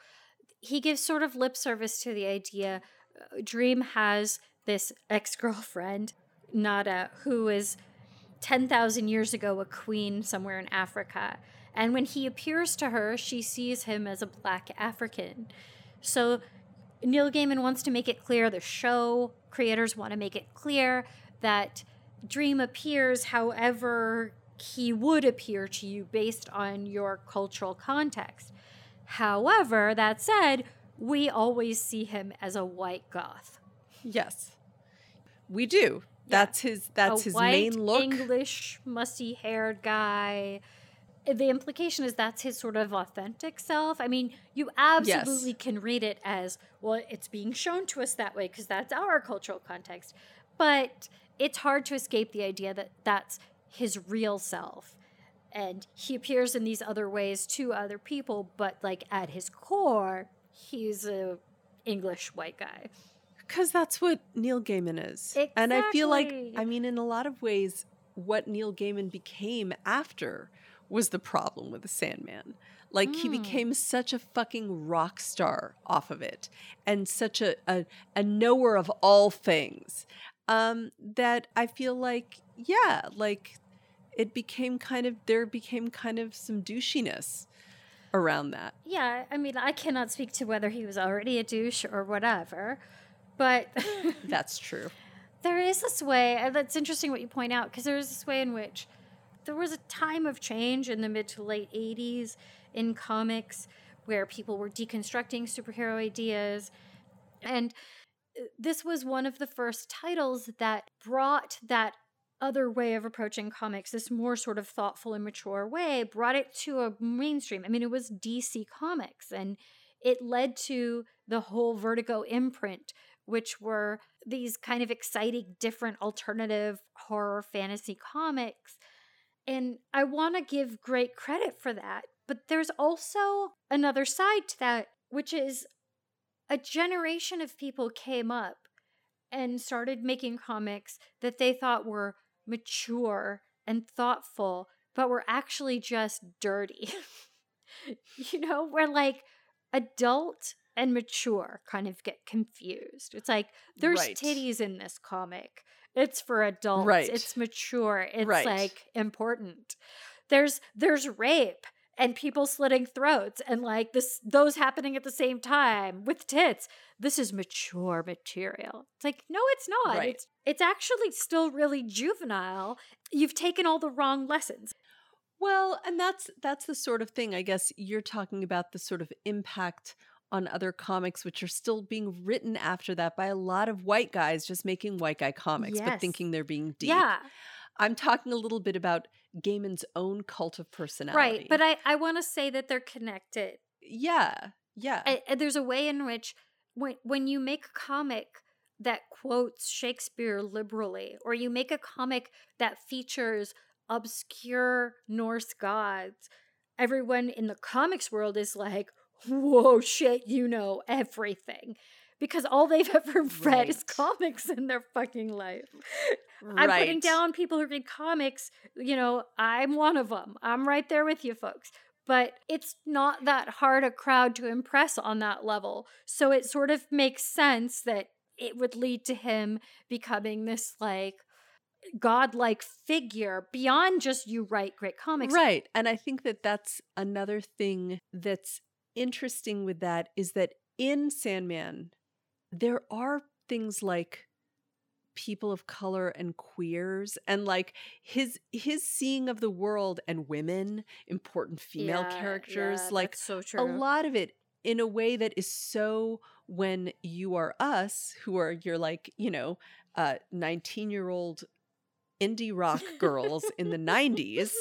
he gives sort of lip service to the idea. uh, Dream has this ex girlfriend, Nada, who is 10,000 years ago a queen somewhere in Africa. And when he appears to her, she sees him as a black African. So Neil Gaiman wants to make it clear, the show creators want to make it clear that Dream appears however he would appear to you based on your cultural context. However, that said, we always see him as a white goth. yes, we do. That's his, that's a his white, main look. English, musty haired guy. The implication is that's his sort of authentic self. I mean, you absolutely can read it as well, it's being shown to us that way because that's our cultural context. But it's hard to escape the idea that that's his real self. And he appears in these other ways to other people, but like at his core, he's a English white guy. Because that's what Neil Gaiman is. And I feel like, I mean, in a lot of ways, what Neil Gaiman became after was the problem with the Sandman. Like he Mm. became such a fucking rock star off of it and such a, a, a knower of all things um, that I feel like, yeah, like it became kind of, there became kind of some douchiness around that. Yeah, I mean, I cannot speak to whether he was already a douche or whatever, but That's true. there is this way, and that's interesting what you point out, because there is this way in which there was a time of change in the mid to late 80s in comics where people were deconstructing superhero ideas. And uh, this was one of the first titles that brought that other way of approaching comics, this more sort of thoughtful and mature way, brought it to a mainstream. I mean, it was DC Comics, and it led to the whole Vertigo imprint, which were these kind of exciting, different alternative horror fantasy comics. And I want to give great credit for that. But there's also another side to that, which is a generation of people came up and started making comics that they thought were mature and thoughtful, but were actually just dirty. you know, where like adult and mature kind of get confused. It's like there's Right. titties in this comic. It's for adults. Right. It's mature. It's Right. like important. There's there's rape and people slitting throats and like this those happening at the same time with tits. This is mature material. It's like no it's not. Right. It's it's actually still really juvenile. You've taken all the wrong lessons. Well, and that's that's the sort of thing I guess you're talking about the sort of impact on other comics which are still being written after that by a lot of white guys just making white guy comics but thinking they're being deep. Yeah. I'm talking a little bit about Gaiman's own cult of personality. Right. But I, I want to say that they're connected. yeah, yeah. I- there's a way in which when when you make a comic that quotes Shakespeare liberally, or you make a comic that features obscure Norse gods, everyone in the comics world is like, "Whoa, shit! You know everything." Because all they've ever read is comics in their fucking life. I'm putting down people who read comics. You know, I'm one of them. I'm right there with you folks. But it's not that hard a crowd to impress on that level. So it sort of makes sense that it would lead to him becoming this like godlike figure beyond just you write great comics. Right. And I think that that's another thing that's interesting with that is that in Sandman, there are things like people of color and queers and like his his seeing of the world and women important female Yeah, characters yeah, like so a lot of it in a way that is so when you are us who are you're like you know uh 19 year old indie rock girls in the 90s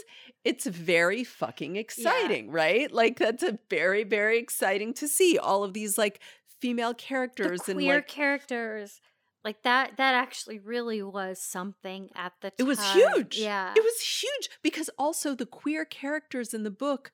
it's very fucking exciting right like that's a very very exciting to see all of these like female characters the and queer like characters. Like that that actually really was something at the time. It was huge. Yeah. It was huge because also the queer characters in the book,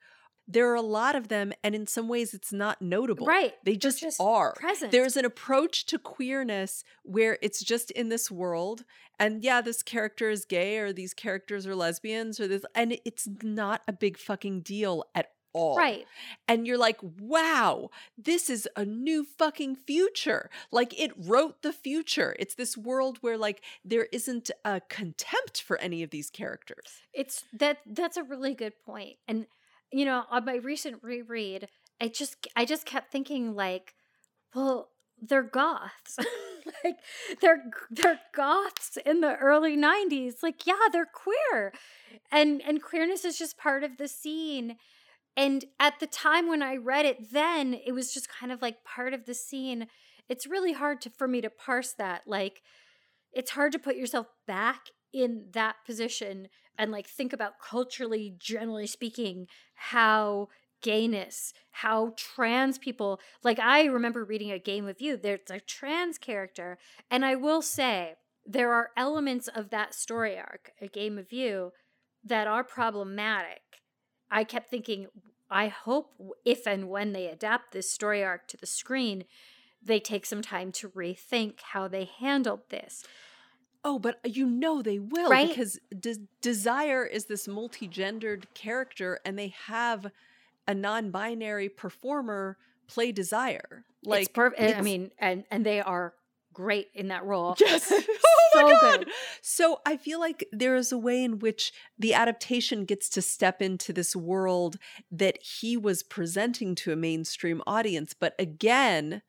there are a lot of them, and in some ways it's not notable. Right. They just, just are. present. There's an approach to queerness where it's just in this world, and yeah, this character is gay, or these characters are lesbians, or this, and it's not a big fucking deal at all. Right. And you're like, wow, this is a new fucking future. Like it wrote the future. It's this world where like there isn't a contempt for any of these characters. It's that that's a really good point. And you know, on my recent reread, I just I just kept thinking like, well, they're goths. like they're they're goths in the early 90s. Like, yeah, they're queer. And and queerness is just part of the scene. And at the time when I read it then, it was just kind of like part of the scene. It's really hard to, for me to parse that. Like it's hard to put yourself back in that position and like think about culturally generally speaking how gayness how trans people like i remember reading a game with you there's a trans character and i will say there are elements of that story arc a game of you that are problematic i kept thinking i hope if and when they adapt this story arc to the screen they take some time to rethink how they handled this. Oh, but you know they will Right? because De- Desire is this multi-gendered character and they have a non-binary performer play Desire. Like eh, it's perfect. I mean, and and they are great in that role. Yes. oh So my god. good. So I feel like there is a way in which the adaptation gets to step into this world that he was presenting to a mainstream audience. But again,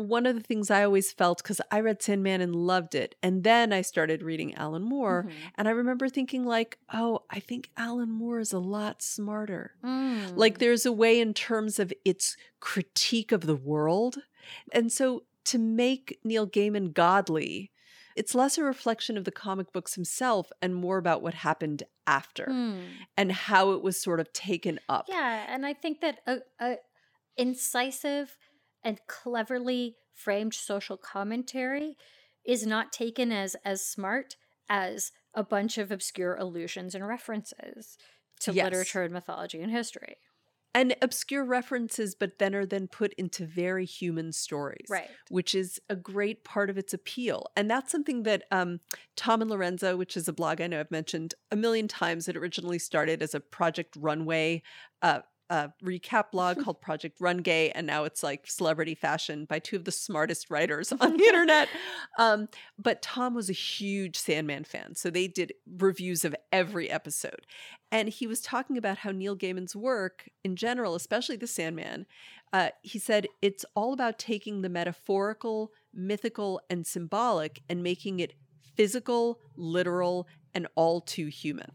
one of the things I always felt because I read Sandman and loved it, and then I started reading Alan Moore, Mhm. and I remember thinking like, "Oh, I think Alan Moore is a lot smarter." Mm. Like there's a way in terms of its critique of the world. And so to make Neil Gaiman godly, it's less a reflection of the comic books himself and more about what happened after Mm. and how it was sort of taken up. Yeah, and I think that a, a incisive and cleverly framed social commentary is not taken as as smart as a bunch of obscure allusions and references to Yes. literature and mythology and history. And obscure references, but then are then put into very human stories. Right. Which is a great part of its appeal. And that's something that um, Tom and Lorenzo, which is a blog I know I've mentioned a million times, it originally started as a Project Runway uh, uh, recap blog called Project Rungay. And now it's like celebrity fashion by two of the smartest writers on the internet. Um, but Tom was a huge Sandman fan. So they did reviews of every episode. And he was talking about how Neil Gaiman's work in general, especially The Sandman, uh, he said it's all about taking the metaphorical, mythical, and symbolic and making it physical, literal, and all too human.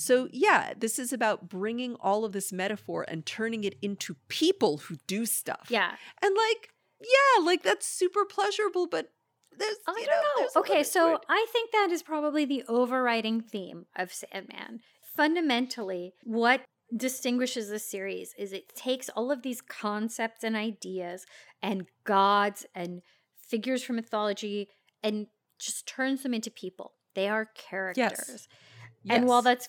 So, yeah, this is about bringing all of this metaphor and turning it into people who do stuff. Yeah. And, like, yeah, like that's super pleasurable, but there's, I you don't know. Okay, so it. I think that is probably the overriding theme of Sandman. Fundamentally, what distinguishes the series is it takes all of these concepts and ideas and gods and figures from mythology and just turns them into people. They are characters. And while that's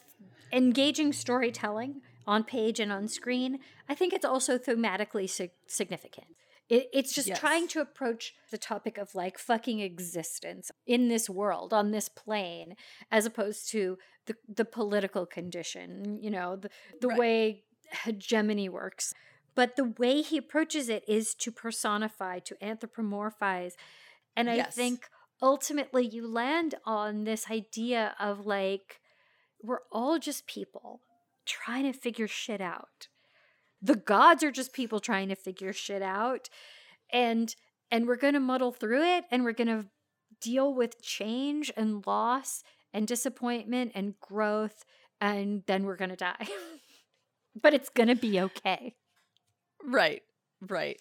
engaging storytelling on page and on screen, I think it's also thematically sig- significant. It, it's just Yes. trying to approach the topic of like fucking existence in this world, on this plane, as opposed to the, the political condition, you know, the, the Right. way hegemony works. But the way he approaches it is to personify, to anthropomorphize. And I Yes. think ultimately you land on this idea of like, we're all just people trying to figure shit out. The gods are just people trying to figure shit out. And and we're going to muddle through it and we're going to deal with change and loss and disappointment and growth and then we're going to die. but it's going to be okay. Right, right.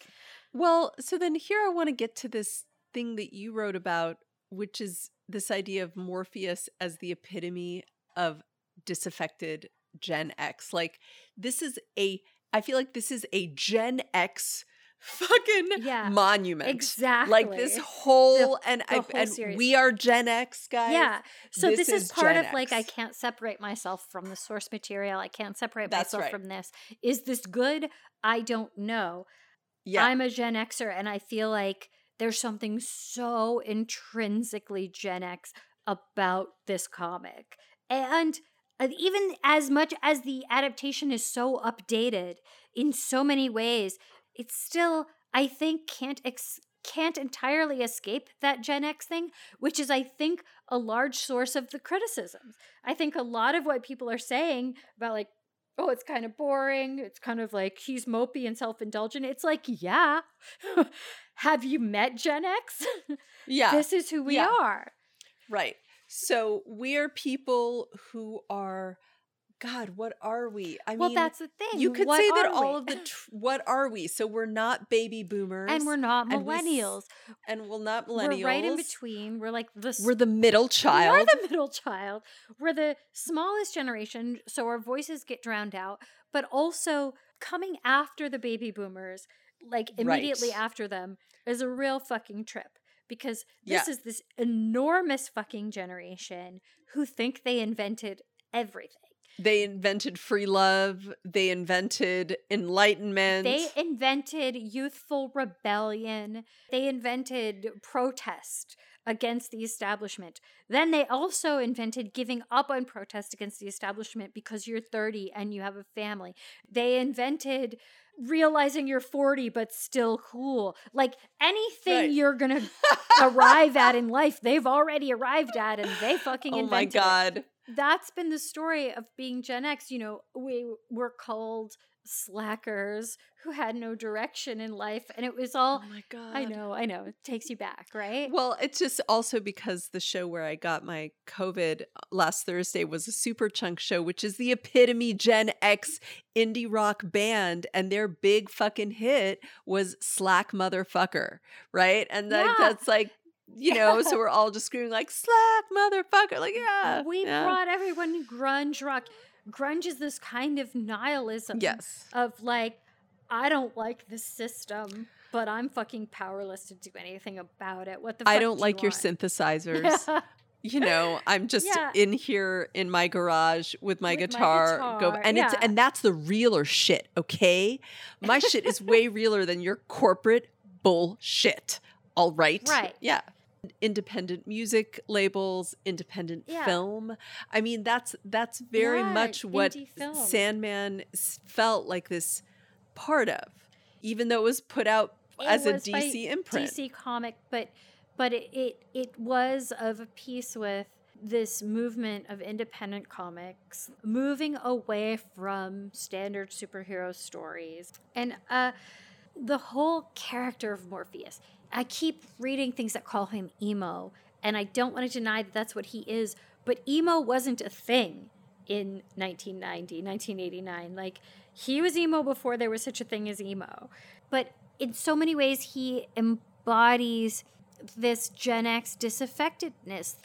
Well, so then here I want to get to this thing that you wrote about, which is this idea of Morpheus as the epitome of disaffected Gen X. Like, this is a, I feel like this is a Gen X fucking Yeah, monument. Exactly. Like this whole and the I whole and series. we are Gen X guys. Yeah. So this this, is, is part Gen of like I can't separate myself from the source material. I can't separate That's myself right. from this. Is this good? I don't know. Yeah. I'm a Gen Xer and I feel like there's something so intrinsically Gen X about this comic. And Uh, even as much as the adaptation is so updated in so many ways, it still I think can't ex- can't entirely escape that Gen X thing, which is I think a large source of the criticisms. I think a lot of what people are saying about like oh, it's kind of boring. It's kind of like he's mopey and self indulgent. It's like, yeah. Have you met Gen X? yeah. this is who we Yeah. are. Right. So we are people who are God, what are we? I well, mean that's the thing. you could What say that are all we? of the tr- what are we? So we're not baby boomers and we're not and we millennials. and we're not millennials. We're right in between. We're like the We're the middle child. We are the middle child. We're the smallest generation, so our voices get drowned out. But also coming after the baby boomers, like immediately Right. after them, is a real fucking trip. Because Yeah. this is this enormous fucking generation who think they invented everything. They invented free love. They invented enlightenment. They invented youthful rebellion. They invented protest against the establishment. Then they also invented giving up on protest against the establishment because you're 30 and you have a family. They invented realizing you're 40 but still cool. Like anything right. you're going to arrive at in life, they've already arrived at and they fucking invented Oh my god. It. That's been the story of being Gen X. You know, we were called slackers who had no direction in life and it was all oh my god i know i know it takes you back right well it's just also because the show where i got my covid uh, last thursday was a Superchunk show which is the epitome gen x indie rock band and their big fucking hit was slack motherfucker right and yeah. that's like you know, so we're all just screaming like slack motherfucker. Like, yeah. We yeah. brought everyone grunge rock grunge is this kind of nihilism. Yes. Of like, I don't like the system, but I'm fucking powerless to do anything about it. What the I don't do like you your synthesizers. you know, I'm just yeah. in here in my garage with my, with guitar, my guitar. go and yeah. it's and that's the realer shit, okay? My shit is way realer than your corporate bullshit. All right. Right. Yeah independent music labels, independent yeah. film. I mean, that's that's very yeah, much what Sandman felt like this part of, even though it was put out it as a DC imprint, DC comic, but but it, it it was of a piece with this movement of independent comics moving away from standard superhero stories and uh the whole character of Morpheus I keep reading things that call him emo, and I don't want to deny that that's what he is, but emo wasn't a thing in 1990, 1989. Like, he was emo before there was such a thing as emo. But in so many ways, he embodies this Gen X disaffectedness.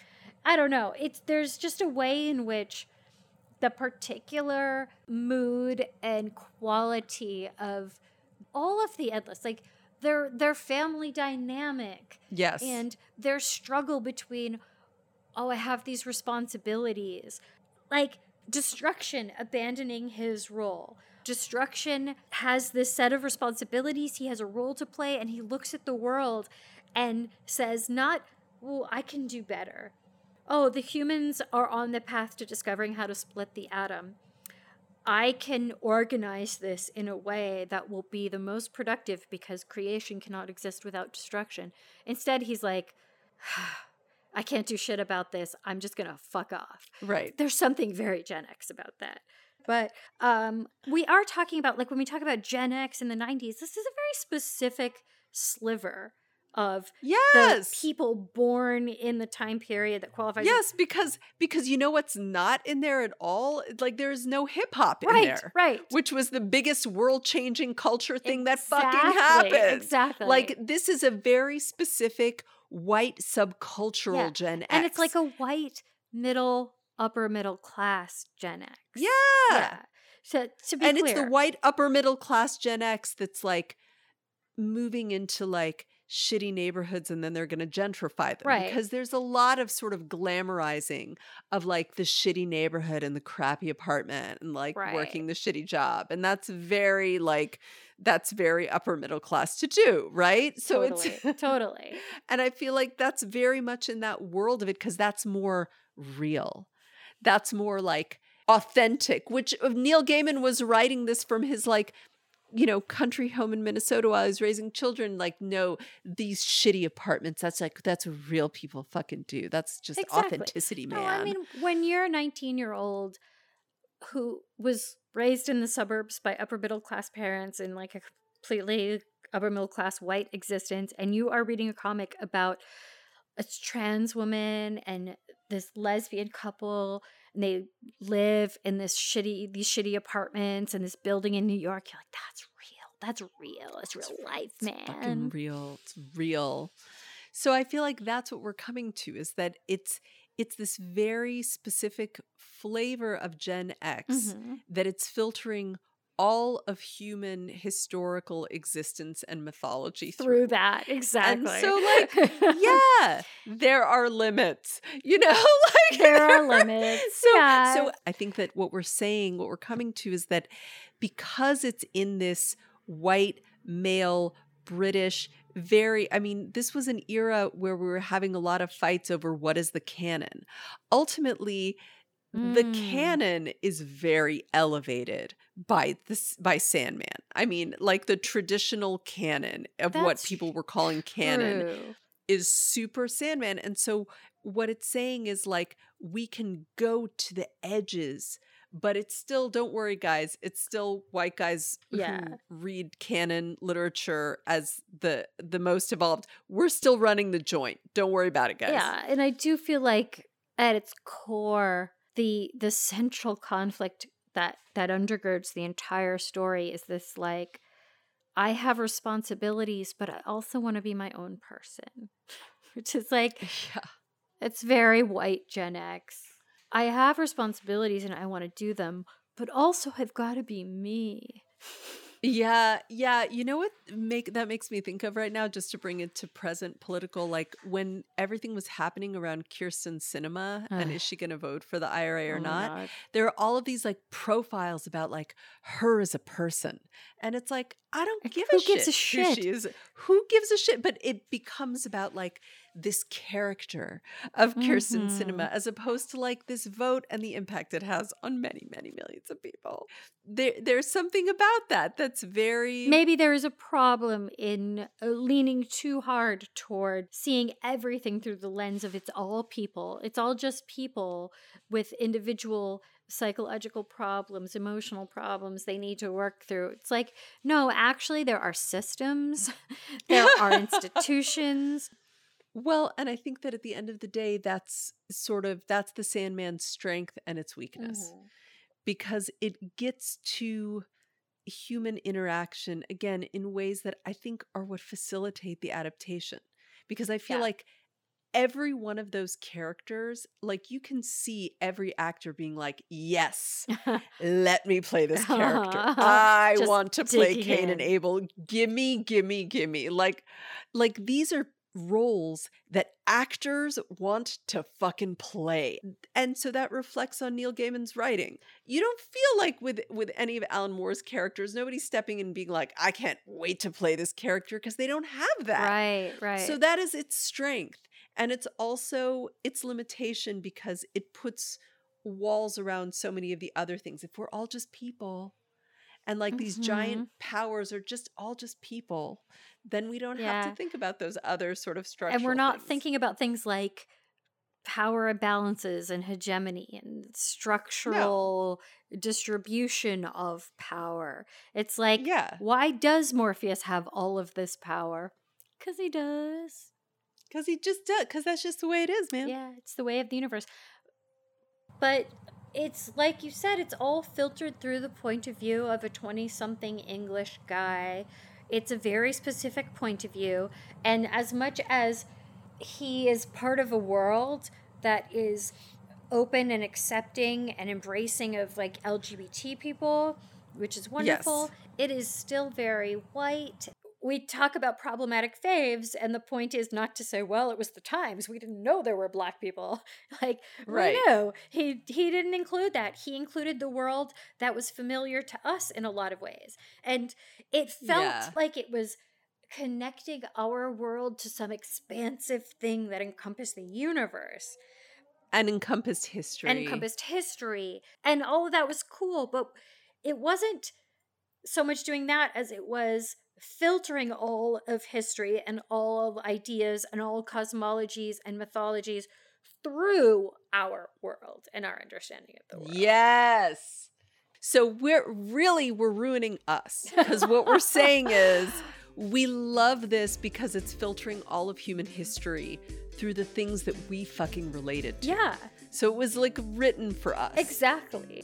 I don't know. It's there's just a way in which the particular mood and quality of all of the endless, like their their family dynamic. Yes. And their struggle between oh, I have these responsibilities. Like destruction abandoning his role. Destruction has this set of responsibilities, he has a role to play and he looks at the world and says not, "Well, I can do better." Oh, the humans are on the path to discovering how to split the atom. I can organize this in a way that will be the most productive because creation cannot exist without destruction. Instead, he's like, I can't do shit about this. I'm just going to fuck off. Right. There's something very Gen X about that. But um, we are talking about, like, when we talk about Gen X in the 90s, this is a very specific sliver of yes. the people born in the time period that qualifies. Yes, because because you know what's not in there at all? Like there's no hip hop in right, there. Right. Which was the biggest world changing culture thing exactly, that fucking happened. Exactly. Like this is a very specific white subcultural yeah. Gen X. And it's like a white middle upper middle class Gen X. Yeah. Yeah. So to be and clear, it's the white upper middle class Gen X that's like moving into like shitty neighborhoods and then they're going to gentrify them right. because there's a lot of sort of glamorizing of like the shitty neighborhood and the crappy apartment and like right. working the shitty job and that's very like that's very upper middle class to do right so totally, it's totally and i feel like that's very much in that world of it because that's more real that's more like authentic which uh, neil gaiman was writing this from his like you know, country home in Minnesota while I was raising children, like, no, these shitty apartments, that's like, that's what real people fucking do. That's just exactly. authenticity, man. No, I mean, when you're a 19 year old who was raised in the suburbs by upper middle class parents in like a completely upper middle class white existence, and you are reading a comic about a trans woman and this lesbian couple and they live in this shitty these shitty apartments and this building in New York. You're like, that's real. That's real. It's real life, man. It's fucking real. It's real. So I feel like that's what we're coming to is that it's it's this very specific flavor of Gen X mm-hmm. that it's filtering all of human historical existence and mythology through that exactly and so like yeah there are limits you know like there are limits so yeah. so i think that what we're saying what we're coming to is that because it's in this white male british very i mean this was an era where we were having a lot of fights over what is the canon ultimately the Mm. canon is very elevated by this by Sandman. I mean, like the traditional canon of what people were calling canon True. is super Sandman. And so what it's saying is like we can go to the edges, but it's still don't worry guys, it's still white guys Yeah. who read canon literature as the the most evolved. We're still running the joint. Don't worry about it, guys. Yeah, and I do feel like at its core, the the central conflict that that undergirds the entire story is this like I have responsibilities, but I also want to be my own person. Which is like Yeah. it's very white Gen X. I have responsibilities and I want to do them, but also I've got to be me. Yeah, yeah. You know what make that makes me think of right now, just to bring it to present political, like when everything was happening around Kyrsten Sinema and is she gonna vote for the IRA or Oh not? There are all of these like profiles about like her as a person. And it's like, I don't Like, give who a gives a shit, who shit? she is. Who gives a shit? But it becomes about like this character of Kyrsten Mhm. Sinema as opposed to like this vote and the impact it has on many, many millions of people. There, there's something about that that's very Maybe there is a problem in uh, leaning too hard toward seeing everything through the lens of it's all people. It's all just people with individual psychological problems, emotional problems they need to work through. It's like, no, actually, there are systems, there are institutions. Well, and I think that at the end of the day, that's sort of that's the Sandman's strength and its weakness. Mm-hmm. because it gets to human interaction again in ways that I think are what facilitate the adaptation. Because I feel Yeah. like every one of those characters, like you can see every actor being like, yes, let me play this character. I Just want to play Cain and. Abel. Gimme, gimme, gimme. Like, like these are roles that actors want to fucking play. And so that reflects on Neil Gaiman's writing. You don't feel like with with any of Alan Moore's characters, nobody's stepping in and being like, I can't wait to play this character because they don't have that. Right, right. So that is its strength. And it's also its limitation because it puts walls around so many of the other things. If we're all just people and like these giant mm-hmm. powers are just all just people, then we don't have to think about those other sort of structural and we're not things. thinking about things like power imbalances and hegemony and structural distribution of power. It's like, Yeah. why does Morpheus have all of this power? Because he does. Because he just does, because that's just the way it is, man. Yeah, it's the way of the universe. But it's like you said, it's all filtered through the point of view of a 20 something English guy. It's a very specific point of view. And as much as he is part of a world that is open and accepting and embracing of like LGBT people, which is wonderful, it is still very white. We talk about problematic faves, and the point is not to say, "Well, it was the times. We didn't know there were black people." Like, Right. we knew he he didn't include that. He included the world that was familiar to us in a lot of ways, and it felt Yeah. like it was connecting our world to some expansive thing that encompassed the universe And encompassed history. and encompassed history and all of that was cool but it wasn't so much doing that as it was filtering all of history and all of ideas and all cosmologies and mythologies through our world and our understanding of the world Yes. So we're really we're ruining us because what we're saying is we love this because it's filtering all of human history through the things that we fucking related to. yeah So it was like written for us. exactly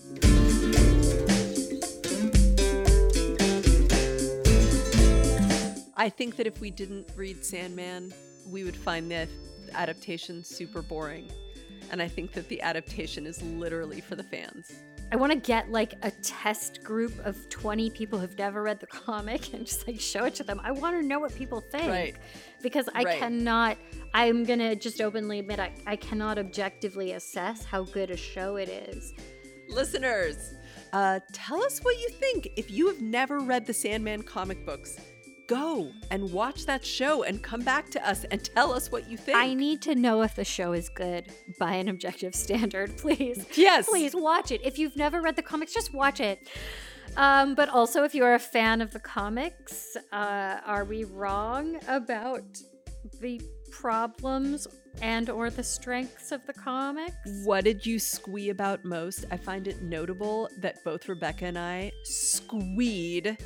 I think that if we didn't read Sandman, we would find the adaptation super boring. And I think that the adaptation is literally for the fans. I want to get like a test group of 20 people who've never read the comic and just like show it to them. I want to know what people think. Right. Because I Right. cannot, I'm going to just openly admit, I, I cannot objectively assess how good a show it is. Listeners, uh, tell us what you think. If you have never read the Sandman comic books, go and watch that show and come back to us and tell us what you think. I need to know if the show is good by an objective standard, please. Yes. Please watch it. If you've never read the comics, just watch it. Um, but also, if you're a fan of the comics, uh, are we wrong about the problems and or the strengths of the comics? What did you squee about most? I find it notable that both Rebecca and I squeed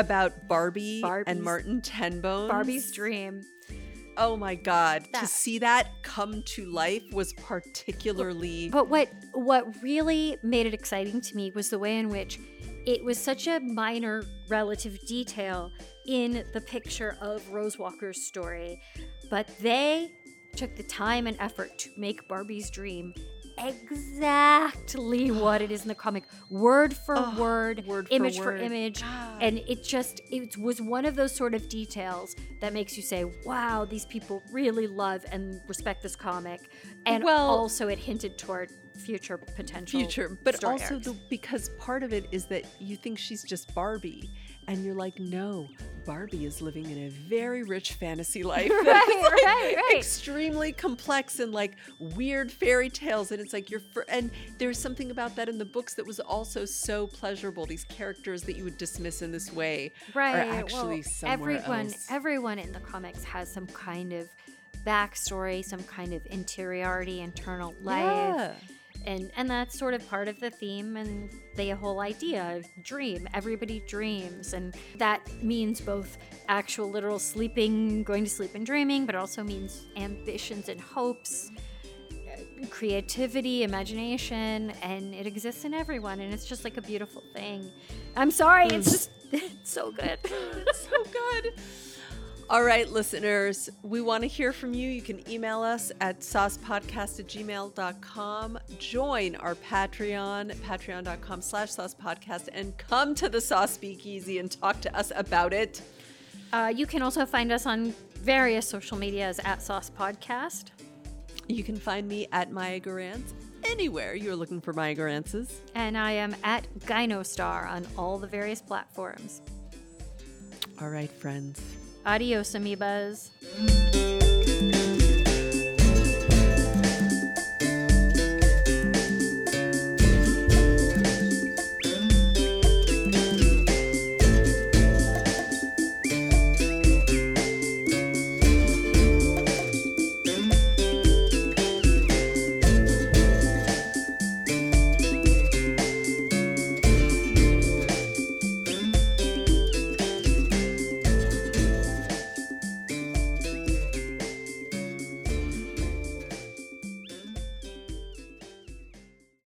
about Barbie Barbie's- and Martin Tenbones. Barbie's dream. Oh my god. To see that come to life was particularly But what what really made it exciting to me was the way in which it was such a minor relative detail in the picture of Rose Walker's story, but they took the time and effort to make Barbie's dream exactly what it is in the comic, word for Oh, word, word image for, word. image, God. and it just it was one of those sort of details that makes you say, "Wow, these people really love and respect this comic." And Well- also it hinted toward future potential future but also the, because part of it is that you think she's just barbie and you're like no barbie is living in a very rich fantasy life Right, that's, like, right, right. extremely complex and like weird fairy tales and it's like you're fir- and there's something about that in the books that was also so pleasurable these characters that you would dismiss in this way right are actually well, somewhere everyone else. everyone in the comics has some kind of backstory some kind of interiority internal life yeah. And and that's sort of part of the theme and the whole idea of dream. Everybody dreams and that means both actual literal sleeping going to sleep and dreaming but also means ambitions and hopes uh, creativity imagination and it exists in everyone and it's just like a beautiful thing. I'm sorry it's just it's so good. It's so good. All right, listeners, we want to hear from you. You can email us at saucepodcast at gmail.com. Join our Patreon, patreon.com slash saucepodcast, and come to the Sauce Speakeasy and talk to us about it. uh, you can also find us on various social medias at sauce podcast You can find me at Maya Garance anywhere you're looking for Maya Garances. and i am at gynostar on all the various platforms All right, friends. Adios, amoebas.